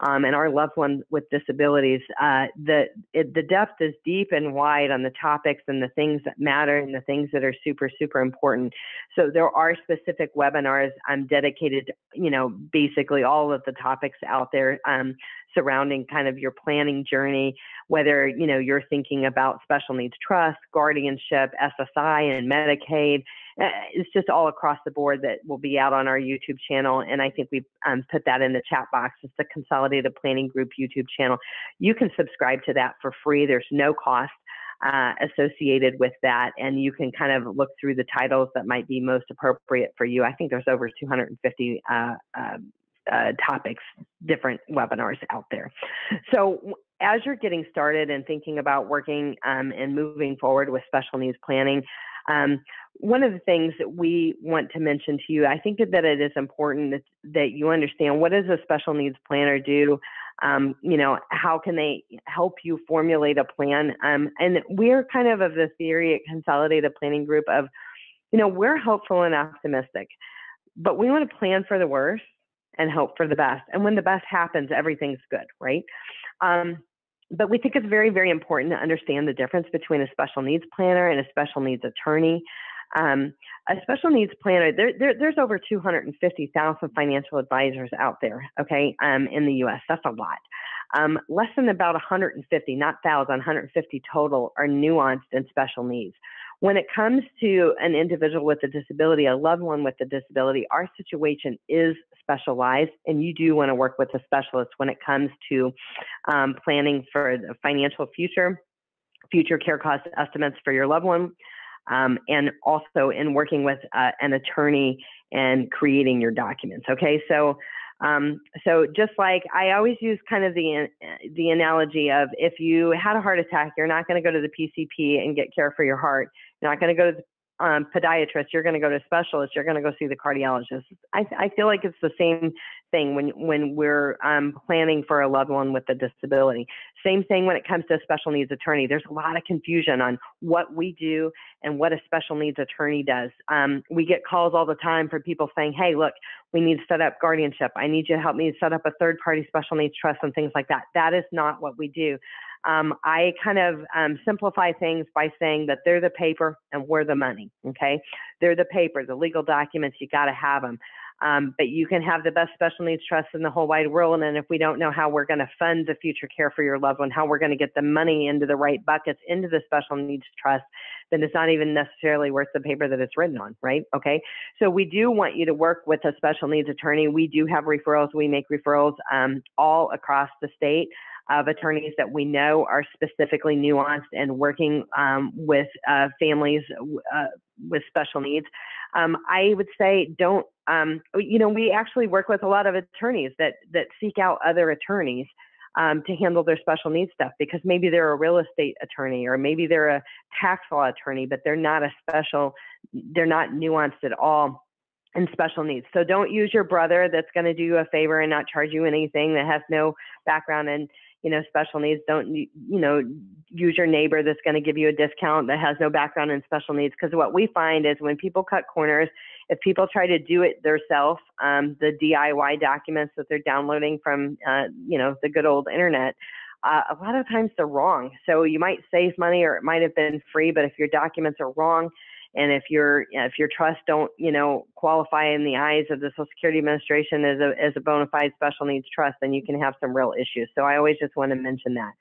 um, and our loved ones with disabilities. Uh, the it, the depth is deep and wide on the topics and the things that matter and the things that are super super important. So there are specific webinars I'm dedicated, to, you know, basically all of the topics out there. Um, surrounding kind of your planning journey, whether you know you're thinking about special needs trust, guardianship, SSI, and Medicaid. Uh, it's just all across the board that will be out on our YouTube channel, and I think we've um, put that in the chat box. It's the Consolidated Planning Group YouTube channel. You can subscribe to that for free. There's no cost. Uh, associated with that, and you can kind of look through the titles that might be most appropriate for you. I think there's over 250 uh, uh, uh, topics, different webinars out there. So as you're getting started and thinking about working um, and moving forward with special needs planning, um, one of the things that we want to mention to you, I think that it is important that, that you understand what does a special needs planner do? Um, you know, how can they help you formulate a plan? Um, and we're kind of of the theory at Consolidated Planning Group of, you know, we're hopeful and optimistic, but we want to plan for the worst and hope for the best. And when the best happens, everything's good, right? Um, but we think it's very, very important to understand the difference between a special needs planner and a special needs attorney. Um, a special needs planner, there, there, there's over 250,000 financial advisors out there, okay, um, in the US. That's a lot. Um, less than about 150, not 1,000, 150 total are nuanced in special needs. When it comes to an individual with a disability, a loved one with a disability, our situation is specialized, and you do want to work with a specialist when it comes to um, planning for the financial future, future care cost estimates for your loved one, um, and also in working with uh, an attorney and creating your documents. Okay, so um, so just like I always use kind of the the analogy of if you had a heart attack, you're not going to go to the PCP and get care for your heart. You're not going to go to the um, podiatrist, you're going to go to a specialist, you're going to go see the cardiologist. I, I feel like it's the same thing when when we're um, planning for a loved one with a disability. Same thing when it comes to a special needs attorney. There's a lot of confusion on what we do and what a special needs attorney does. Um, we get calls all the time from people saying, "Hey, look, we need to set up guardianship. I need you to help me set up a third party special needs trust and things like that." That is not what we do. Um, I kind of um, simplify things by saying that they're the paper and we're the money. Okay, they're the paper, the legal documents. You got to have them. Um, but you can have the best special needs trust in the whole wide world. And if we don't know how we're going to fund the future care for your loved one, how we're going to get the money into the right buckets into the special needs trust, then it's not even necessarily worth the paper that it's written on, right? Okay. So we do want you to work with a special needs attorney. We do have referrals. We make referrals um, all across the state of attorneys that we know are specifically nuanced and working um, with uh, families uh, with special needs. Um, I would say don't, um, you know, we actually work with a lot of attorneys that, that seek out other attorneys um, to handle their special needs stuff because maybe they're a real estate attorney or maybe they're a tax law attorney, but they're not a special, they're not nuanced at all in special needs. So don't use your brother that's going to do you a favor and not charge you anything that has no background in you know, special needs. Don't, you know, use your neighbor that's going to give you a discount that has no background in special needs. Because what we find is when people cut corners, if people try to do it themselves, um, the DIY documents that they're downloading from, uh, you know, the good old internet, uh, a lot of times they're wrong. So you might save money or it might have been free, but if your documents are wrong, and if your if your trust don't you know qualify in the eyes of the Social Security Administration as a as a bona fide special needs trust, then you can have some real issues. So I always just want to mention that.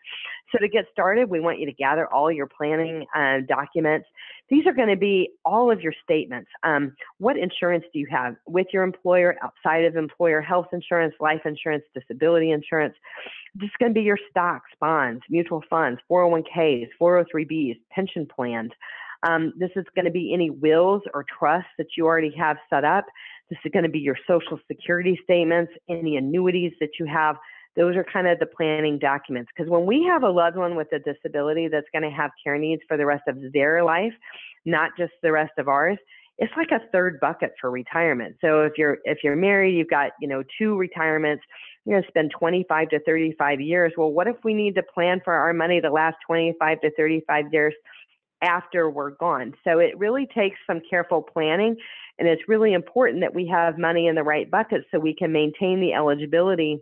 So to get started, we want you to gather all your planning uh, documents. These are going to be all of your statements. Um, what insurance do you have with your employer, outside of employer, health insurance, life insurance, disability insurance? This is going to be your stocks, bonds, mutual funds, 401ks, 403bs, pension plans. Um, this is going to be any wills or trusts that you already have set up. This is going to be your social security statements, any annuities that you have. Those are kind of the planning documents. Because when we have a loved one with a disability that's going to have care needs for the rest of their life, not just the rest of ours, it's like a third bucket for retirement. So if you're if you're married, you've got you know two retirements. You're going to spend 25 to 35 years. Well, what if we need to plan for our money to last 25 to 35 years after we're gone. So it really takes some careful planning. And it's really important that we have money in the right buckets so we can maintain the eligibility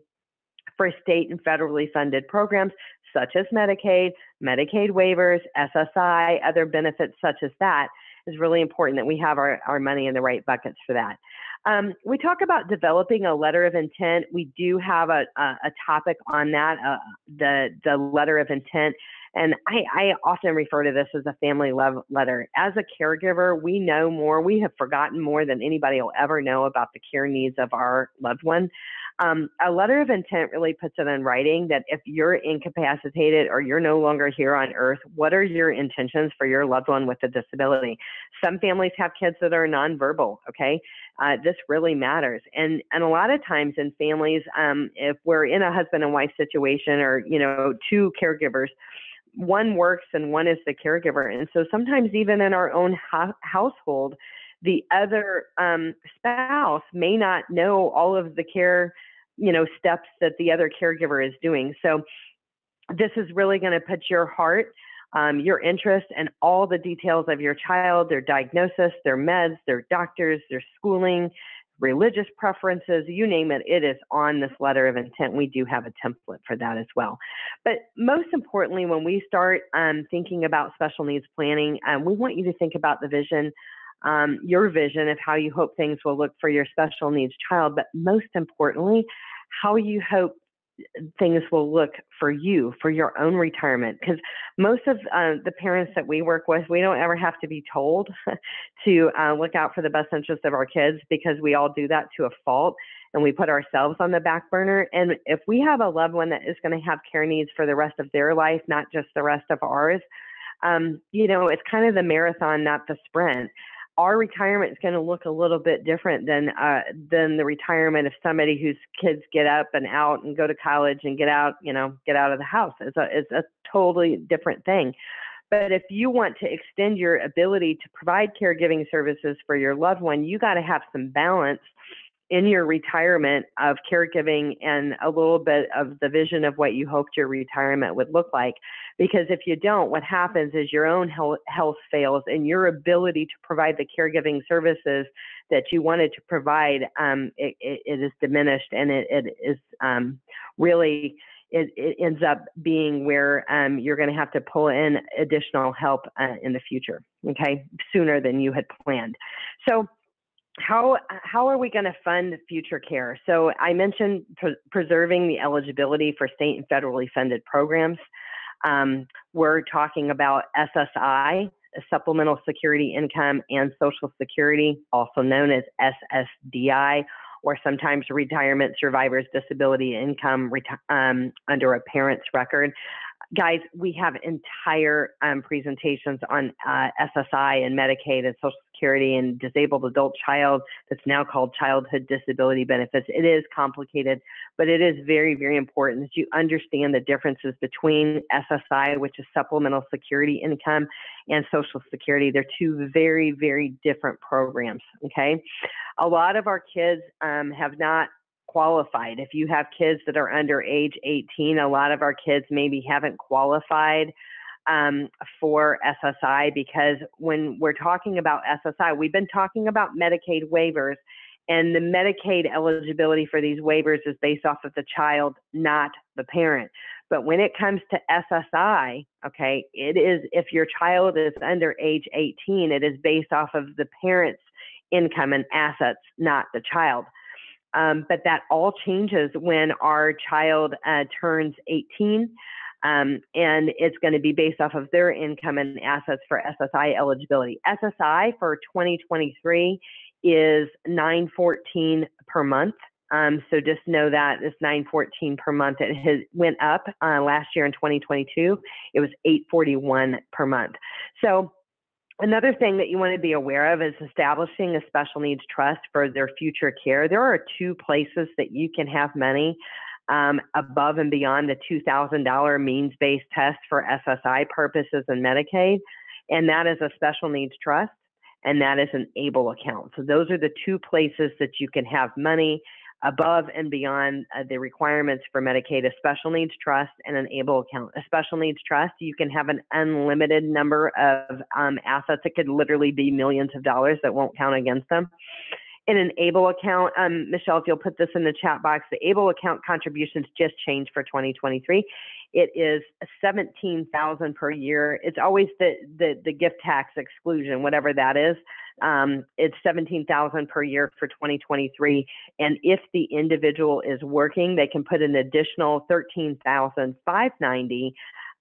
for state and federally funded programs such as Medicaid, Medicaid waivers, SSI, other benefits such as that. It's really important that we have our, our money in the right buckets for that. Um, we talk about developing a letter of intent. We do have a, a, a topic on that, uh, the, the letter of intent. And I, I often refer to this as a family love letter. As a caregiver, we know more, we have forgotten more than anybody will ever know about the care needs of our loved one. Um, a letter of intent really puts it in writing that if you're incapacitated or you're no longer here on earth, what are your intentions for your loved one with a disability? Some families have kids that are nonverbal, okay? Uh, this really matters. And, and a lot of times in families, um, if we're in a husband and wife situation or, you know, two caregivers, one works and one is the caregiver. And so sometimes even in our own ha- household, the other um, spouse may not know all of the care, you know, steps that the other caregiver is doing. So this is really going to put your heart, um, your interest, and all the details of your child, their diagnosis, their meds, their doctors, their schooling, religious preferences, you name it, it is on this letter of intent. We do have a template for that as well. But most importantly, when we start um, thinking about special needs planning, um, we want you to think about the vision, um, your vision of how you hope things will look for your special needs child, but most importantly, how you hope things will look for you for your own retirement because most of uh, the parents that we work with we don't ever have to be told [LAUGHS] to uh, look out for the best interests of our kids because we all do that to a fault and we put ourselves on the back burner. And if we have a loved one that is going to have care needs for the rest of their life not just the rest of ours um, you know it's kind of the marathon not the sprint our retirement is going to look a little bit different than uh, than the retirement of somebody whose kids get up and out and go to college and get out, you know, get out of the house. It's a it's a totally different thing. But if you want to extend your ability to provide caregiving services for your loved one, you got to have some balance in your retirement of caregiving and a little bit of the vision of what you hoped your retirement would look like. Because if you don't, what happens is your own health fails and your ability to provide the caregiving services that you wanted to provide, um, it, it, it is diminished and it, it is um, really. It, it, ends up being where um, you're going to have to pull in additional help uh, in the future, okay, sooner than you had planned. So, how how are we going to fund future care? So I mentioned pre- preserving the eligibility for state and federally funded programs. Um, we're talking about SSI, Supplemental Security Income, and Social Security, also known as SSDI, or sometimes Retirement Survivors Disability Income um, under a parent's record guys, we have entire um, presentations on uh, SSI and Medicaid and Social Security and disabled adult child that's now called childhood disability benefits. It is complicated, but it is very, very important that you understand the differences between SSI, which is supplemental security income, and Social Security. They're two very, very different programs. Okay. A lot of our kids um, have not qualified. If you have kids that are under age 18, a lot of our kids maybe haven't qualified um, for SSI because when we're talking about SSI, we've been talking about Medicaid waivers, and the Medicaid eligibility for these waivers is based off of the child, not the parent. But when it comes to SSI, okay, it is if your child is under age 18, it is based off of the parent's income and assets, not the child. Um, but that all changes when our child uh, turns 18. Um, and it's going to be based off of their income and assets for SSI eligibility. SSI for 2023 is 914 per month. Um, so just know that it's 914 per month. It has went up uh, last year in 2022. It was 841 per month. So Another thing that you want to be aware of is establishing a special needs trust for their future care. There are two places that you can have money um, above and beyond the $2,000 means based test for SSI purposes and Medicaid, and that is a special needs trust and that is an ABLE account. So those are the two places that you can have money above and beyond uh, the requirements for Medicaid, a special needs trust and an ABLE account. A special needs trust, you can have an unlimited number of um, assets. It could literally be millions of dollars that won't count against them. In an ABLE account, um, Michelle, if you'll put this in the chat box, the ABLE account contributions just changed for 2023. It is 17,000 per year. It's always the, the the gift tax exclusion, whatever that is. Um, it's 17,000 per year for 2023. And if the individual is working, they can put an additional 13,590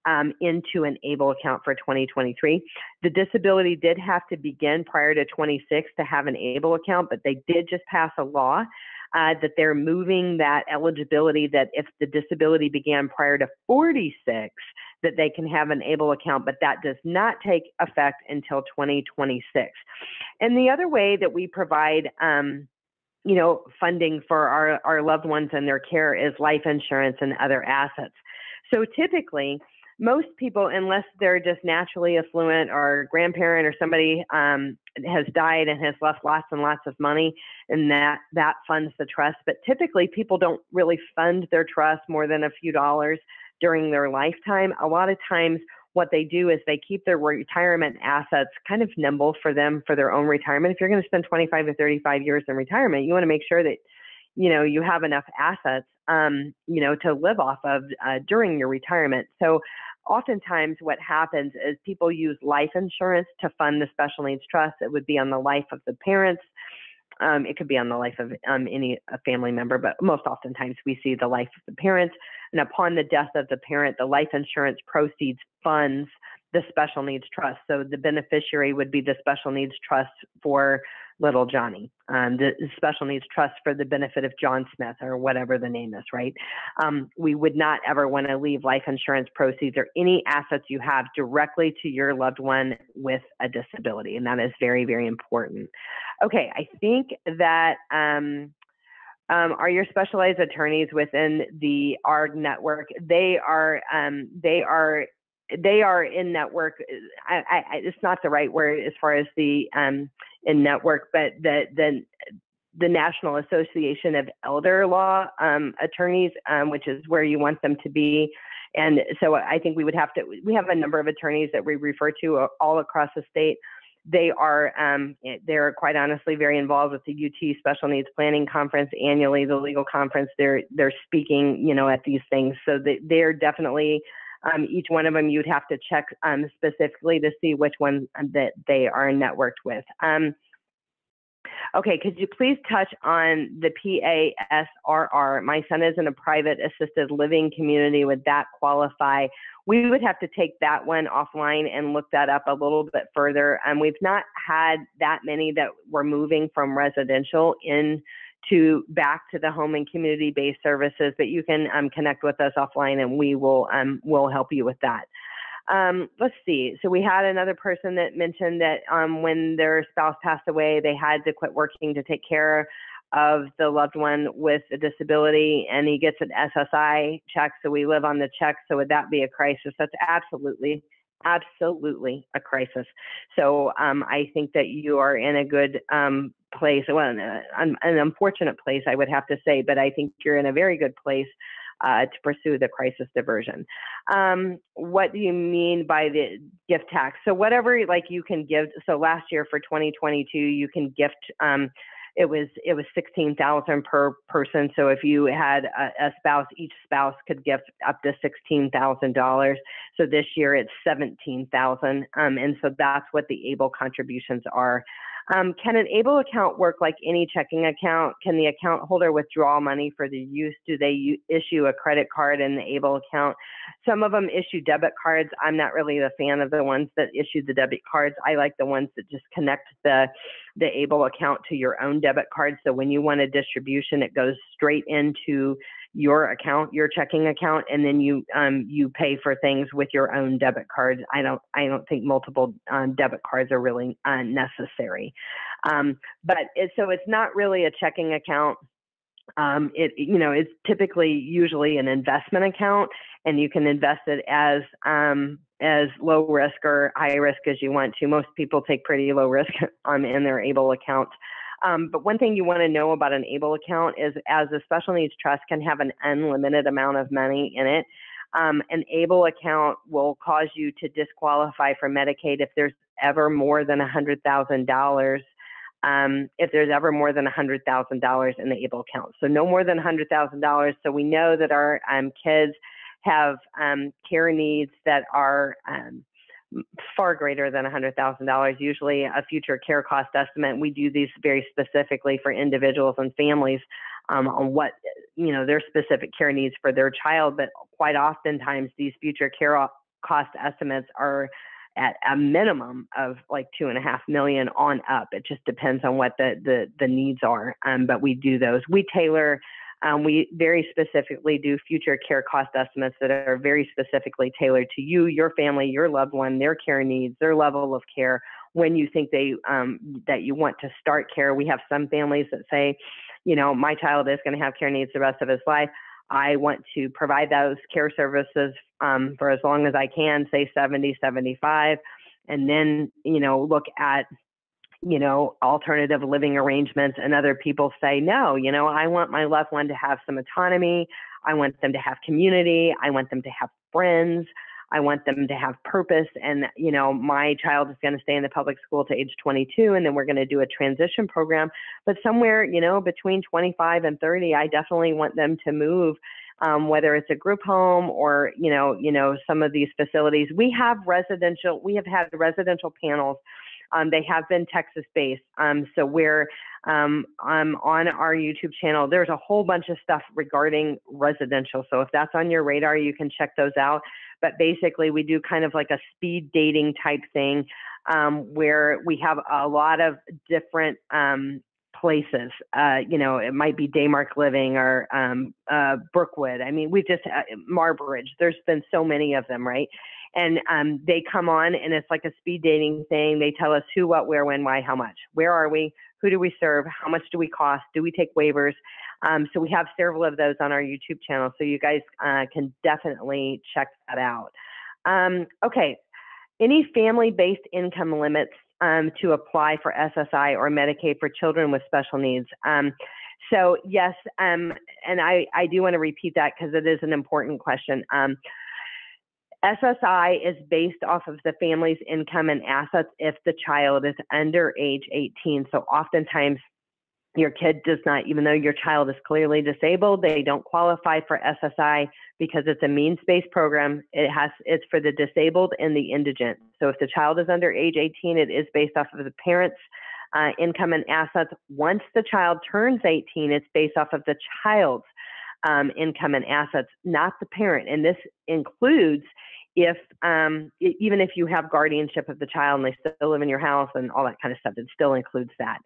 um, into an ABLE account for 2023. The disability did have to begin prior to 26 to have an ABLE account, but they did just pass a law uh, that they're moving that eligibility that if the disability began prior to 46, that they can have an ABLE account, but that does not take effect until 2026. And the other way that we provide, um, you know, funding for our, our loved ones and their care is life insurance and other assets. So typically, most people, unless they're just naturally affluent or grandparent or somebody um, has died and has left lots and lots of money, and that that funds the trust. But typically, people don't really fund their trust more than a few dollars during their lifetime. A lot of times, what they do is they keep their retirement assets kind of nimble for them for their own retirement. If you're going to spend 25 to 35 years in retirement, you want to make sure that you know you have enough assets um, you know to live off of uh, during your retirement. So oftentimes what happens is people use life insurance to fund the special needs trust. It would be on the life of the parents. Um, it could be on the life of um, any family member, but most oftentimes we see the life of the parents. And upon the death of the parent, the life insurance proceeds funds the special needs trust. So the beneficiary would be the special needs trust for little Johnny, um, the special needs trust for the benefit of John Smith or whatever the name is, right? Um, we would not ever want to leave life insurance proceeds or any assets you have directly to your loved one with a disability. And that is very, very important. Okay, I think that. Um, um, are your specialized attorneys within the ARG network? They are um, they are they are in network. I, I, it's not the right word as far as the um, in network, but the the the National Association of Elder Law um, Attorneys, um, which is where you want them to be. And so I think we would have to. We have a number of attorneys that we refer to all across the state. They are um, they're quite honestly very involved with the UT Special Needs Planning Conference annually, the legal conference. They're they're speaking, you know, at these things. So they, they're definitely um, each one of them you'd have to check um, specifically to see which one that they are networked with. Um, Okay, could you please touch on the PASRR? My son is in a private assisted living community. Would that qualify? We would have to take that one offline and look that up a little bit further. And um, we've not had that many that were moving from residential in to back to the home and community based services, but you can um, connect with us offline and we will um, will help you with that. Um, let's see. So we had another person that mentioned that um, when their spouse passed away, they had to quit working to take care of the loved one with a disability, and he gets an SSI check. So we live on the check. So would that be a crisis? That's absolutely, absolutely a crisis. So um, I think that you are in a good um, place. Well, an, an unfortunate place, I would have to say, but I think you're in a very good place uh, to pursue the crisis diversion. Um, what do you mean by the gift tax? So whatever like you can give. So last year for 2022, you can gift. It was it was 16,000 per person. So if you had a, a spouse, each spouse could gift up to $16,000. So this year it's 17,000, um, and so that's what the ABLE contributions are. Um, can an ABLE account work like any checking account? Can the account holder withdraw money for the use? Do they u- issue a credit card in the ABLE account? Some of them issue debit cards. I'm not really a fan of the ones that issue the debit cards. I like the ones that just connect the the ABLE account to your own debit card. So when you want a distribution, it goes straight into your account, your checking account, and then you um, you pay for things with your own debit cards. I don't I don't think multiple um, debit cards are really uh, necessary. Um, but it, so it's not really a checking account. Um, it you know it's typically usually an investment account, and you can invest it as um, as low risk or high risk as you want to. Most people take pretty low risk [LAUGHS] um, in their ABLE account. Um, but one thing you want to know about an ABLE account is as a special needs trust can have an unlimited amount of money in it. Um, an ABLE account will cause you to disqualify for Medicaid if there's ever more than $100,000. Um, if there's ever more than $100,000 in the ABLE account. So no more than $100,000. So we know that our um, kids have um, care needs that are um, far greater than $100,000, usually a future care cost estimate. We do these very specifically for individuals and families um, on what, you know, their specific care needs for their child. But quite oftentimes, these future care cost estimates are at a minimum of like two and a half million on up. It just depends on what the the, the needs are. Um, but we do those. We tailor um, we very specifically do future care cost estimates that are very specifically tailored to you, your family, your loved one, their care needs, their level of care. When you think they um, that you want to start care, we have some families that say, you know, my child is going to have care needs the rest of his life. I want to provide those care services um, for as long as I can, say 70, 75, and then you know look at you know, alternative living arrangements, and other people say, no, you know, I want my loved one to have some autonomy. I want them to have community. I want them to have friends. I want them to have purpose. And, you know, my child is going to stay in the public school to age 22, and then we're going to do a transition program. But somewhere, you know, between 25 and 30, I definitely want them to move. Um, whether it's a group home or you know you know some of these facilities we have residential we have had residential panels um, they have been Texas based. Um, so we're um, on our YouTube channel. There's a whole bunch of stuff regarding residential. So if that's on your radar, you can check those out. But basically, we do kind of like a speed dating type thing um, where we have a lot of different um, places. Uh, you know, it might be Daymark Living or um, uh, Brookwood. I mean, we've just uh, Marbridge. There's been so many of them, right? and um, they come on and it's like a speed dating thing. They tell us who, what, where, when, why, how much. Where are we? Who do we serve? How much do we cost? Do we take waivers? Um, so we have several of those on our YouTube channel, so you guys uh, can definitely check that out. Um, okay, any family-based income limits um, to apply for SSI or Medicaid for children with special needs? Um, so yes, um, and I, I do want to repeat that because it is an important question. Um, SSI is based off of the family's income and assets if the child is under age 18. So oftentimes your kid does not, even though your child is clearly disabled, they don't qualify for SSI because it's a means-based program. It has it's for the disabled and the indigent. So if the child is under age 18, it is based off of the parents' uh, income and assets. Once the child turns 18, it's based off of the child's um, income and assets, not the parent. And this includes if um, even if you have guardianship of the child and they still live in your house and all that kind of stuff, it still includes that.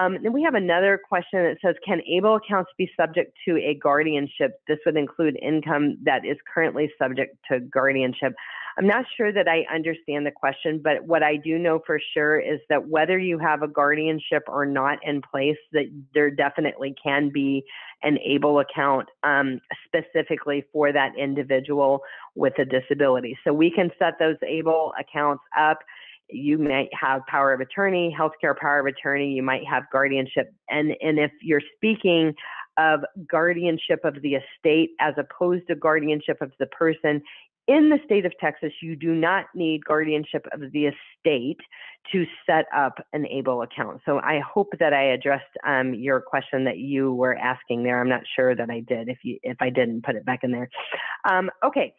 Um, then we have another question that says, can ABLE accounts be subject to a guardianship? This would include income that is currently subject to guardianship. I'm not sure that I understand the question, but what I do know for sure is that whether you have a guardianship or not in place, that there definitely can be an ABLE account um, specifically for that individual with a disability. So we can set those ABLE accounts up. You might have power of attorney, healthcare power of attorney, you might have guardianship. And, and if you're speaking of guardianship of the estate as opposed to guardianship of the person, in the state of Texas, you do not need guardianship of the estate to set up an ABLE account. So I hope that I addressed um, your question that you were asking there. I'm not sure that I did. If you if I didn't, put it back in there. Um, okay.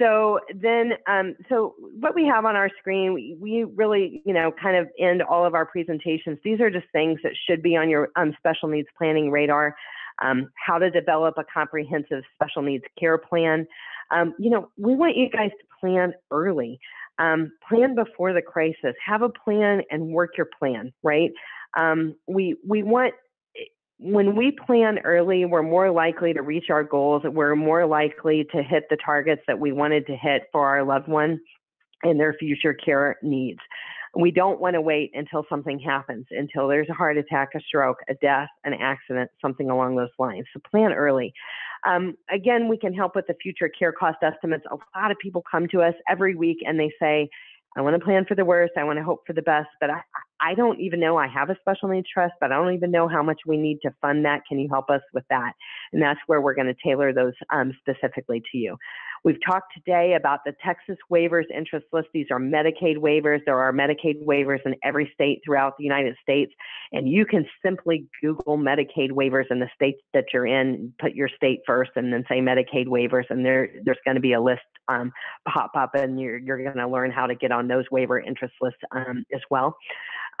So then, um, so what we have on our screen, we, we, really, you know, kind of end all of our presentations. These are just things that should be on your um, special needs planning radar. Um, how to develop a comprehensive special needs care plan. Um, you know, we want you guys to plan early. Um, plan before the crisis. Have a plan and work your plan. Right. Um, we we want when we plan early, we're more likely to reach our goals. We're more likely to hit the targets that we wanted to hit for our loved one and their future care needs. We don't want to wait until something happens, until there's a heart attack, a stroke, a death, an accident, something along those lines. So plan early. Um, again, we can help with the future care cost estimates. A lot of people come to us every week and they say, I want to plan for the worst. I want to hope for the best, but I, I don't even know I have a special needs trust, but I don't even know how much we need to fund that. Can you help us with that? And that's where we're going to tailor those um, specifically to you. We've talked today about the Texas waivers interest list. These are Medicaid waivers. There are Medicaid waivers in every state throughout the United States. And you can simply Google Medicaid waivers in the states that you're in, put your state first, and then say Medicaid waivers. And there, there's going to be a list um, pop up, and you're, you're going to learn how to get on those waiver interest lists um, as well.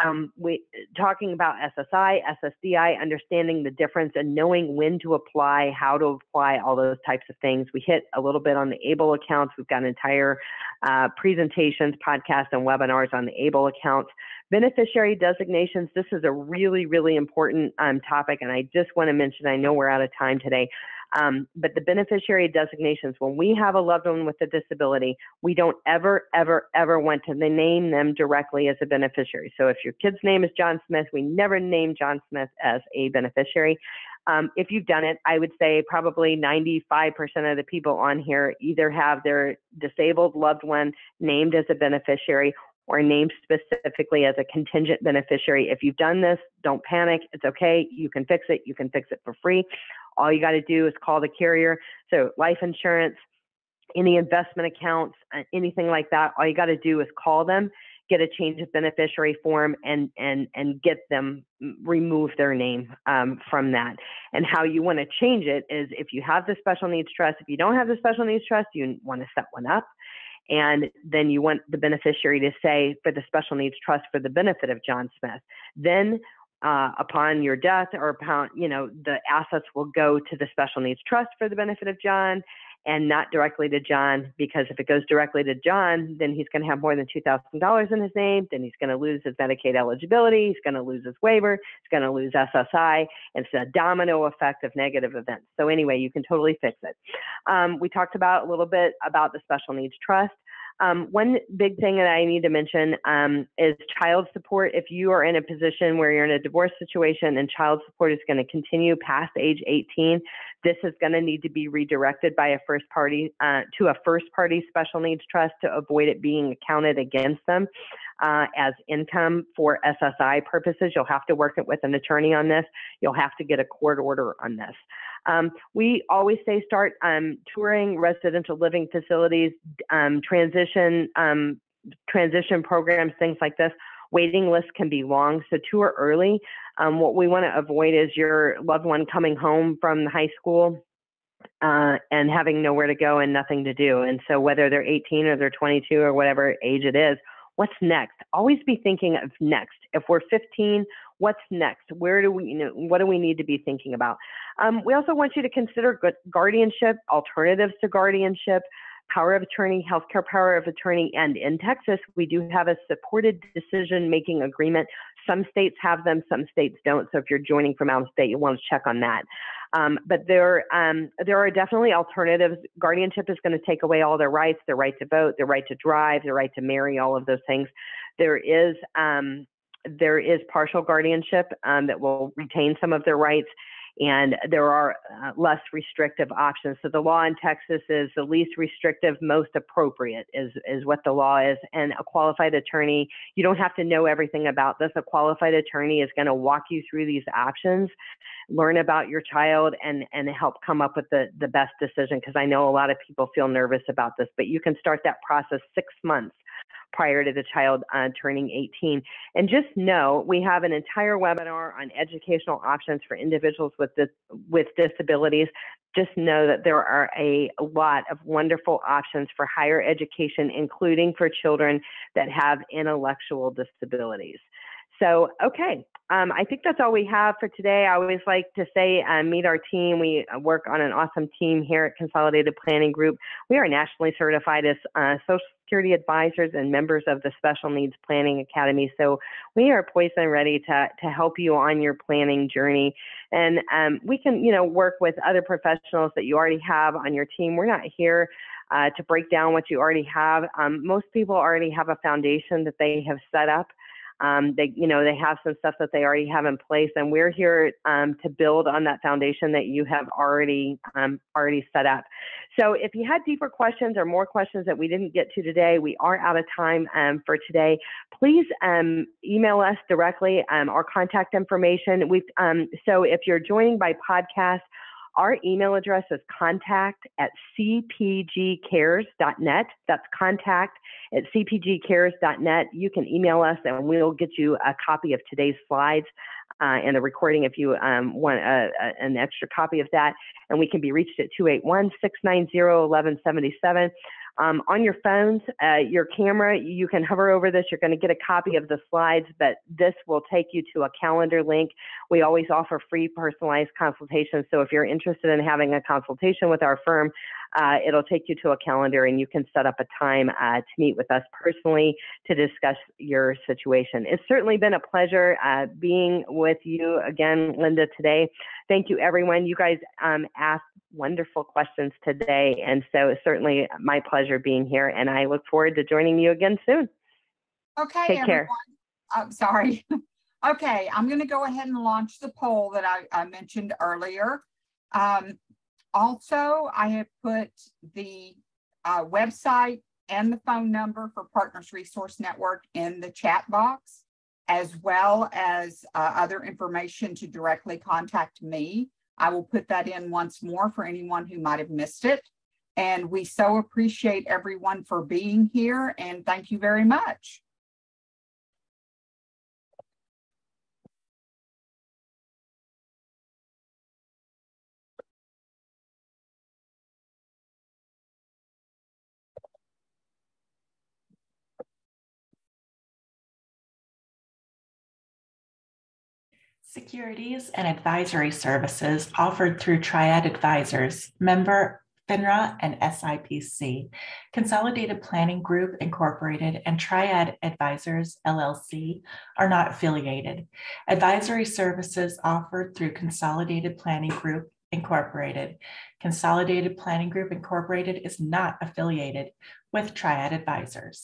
Um, we talking about SSI, SSDI, understanding the difference and knowing when to apply, how to apply, all those types of things. We hit a little bit on the ABLE accounts. We've got entire uh, presentations, podcasts, and webinars on the ABLE accounts. Beneficiary designations. This is a really, really important um, topic, and I just want to mention. I know we're out of time today. Um, but the beneficiary designations, when we have a loved one with a disability, we don't ever, ever, ever want to name them directly as a beneficiary. So if your kid's name is John Smith, we never name John Smith as a beneficiary. Um, if you've done it, I would say probably 95% of the people on here either have their disabled loved one named as a beneficiary or named specifically as a contingent beneficiary. If you've done this, don't panic. It's okay. You can fix it. You can fix it for free. All you got to do is call the carrier. So life insurance, any investment accounts, anything like that, all you got to do is call them, get a change of beneficiary form, and and and get them mm, remove their name um, from that. And how you want to change it is if you have the special needs trust. If you don't have the special needs trust, you want to set one up. And then you want the beneficiary to say for the special needs trust for the benefit of John Smith. Then uh, upon your death or upon, you know, the assets will go to the special needs trust for the benefit of John and not directly to John because if it goes directly to John, then he's going to have more than $2,000 in his name. Then he's going to lose his Medicaid eligibility. He's going to lose his waiver. He's going to lose SSI. It's a domino effect of negative events. So anyway, you can totally fix it. Um, we talked about a little bit about the special needs trust. Um, one big thing that I need to mention um, is child support. If you are in a position where you're in a divorce situation and child support is going to continue past age 18, this is going to need to be redirected by a first party uh, to a first party special needs trust to avoid it being accounted against them uh, as income for SSI purposes. You'll have to work it with an attorney on this. You'll have to get a court order on this. Um, we always say start um, touring residential living facilities, um, transition um, transition programs, things like this. Waiting lists can be long, so tour early. Um, what we want to avoid is your loved one coming home from high school uh, and having nowhere to go and nothing to do. And so, whether they're 18 or they're 22 or whatever age it is, what's next? Always be thinking of next. If we're 15, What's next? Where do we, you know, what do we need to be thinking about? Um, we also want you to consider guardianship, alternatives to guardianship, power of attorney, healthcare power of attorney, and in Texas, we do have a supported decision making agreement. Some states have them, some states don't. So if you're joining from out of state, you want to check on that. Um, but there, um, there are definitely alternatives. Guardianship is going to take away all their rights, their right to vote, their right to drive, their right to marry, all of those things. There is um, there is partial guardianship um, that will retain some of their rights and there are uh, less restrictive options. So the law in Texas is the least restrictive, most appropriate is, is what the law is. And a qualified attorney, you don't have to know everything about this. A qualified attorney is going to walk you through these options, learn about your child and, and help come up with the, the best decision. Cause I know a lot of people feel nervous about this, but you can start that process six months prior to the child uh, turning 18. And just know we have an entire webinar on educational options for individuals with this, with disabilities. Just know that there are a lot of wonderful options for higher education, including for children that have intellectual disabilities. So, okay, um, I think that's all we have for today. I always like to say, uh, meet our team. We uh, work on an awesome team here at Consolidated Planning Group. We are nationally certified as uh, social security advisors and members of the Special Needs Planning Academy. So we are poised and ready to, to help you on your planning journey. And um, we can, you know, work with other professionals that you already have on your team. We're not here uh, to break down what you already have. Um, most people already have a foundation that they have set up um, they, you know, they have some stuff that they already have in place, and we're here um, to build on that foundation that you have already um, already set up. So, if you had deeper questions or more questions that we didn't get to today, we are out of time um, for today. Please um, email us directly. Um, our contact information. We so if you're joining by podcast. Our email address is contact at cpgcares.net. That's contact at cpgcares.net. You can email us and we'll get you a copy of today's slides uh, and the recording if you um, want a, a, an extra copy of that. And we can be reached at 281 690 1177. Um, on your phones, uh, your camera, you can hover over this. You're going to get a copy of the slides, but this will take you to a calendar link. We always offer free personalized consultations. So if you're interested in having a consultation with our firm, uh, it'll take you to a calendar and you can set up a time uh, to meet with us personally to discuss your situation. It's certainly been a pleasure uh, being with you again, Linda, today. Thank you, everyone. You guys um, asked wonderful questions today, and so it's certainly my pleasure being here, and I look forward to joining you again soon. Okay, Take everyone. care. I'm sorry. [LAUGHS] okay, I'm going to go ahead and launch the poll that I, I mentioned earlier. Um, also, I have put the uh, website and the phone number for Partners Resource Network in the chat box, as well as uh, other information to directly contact me. I will put that in once more for anyone who might have missed it. And we so appreciate everyone for being here and thank you very much. Securities and advisory services offered through Triad Advisors, member FINRA and SIPC, Consolidated Planning Group Incorporated, and Triad Advisors LLC are not affiliated. Advisory services offered through Consolidated Planning Group Incorporated. Consolidated Planning Group Incorporated is not affiliated with Triad Advisors.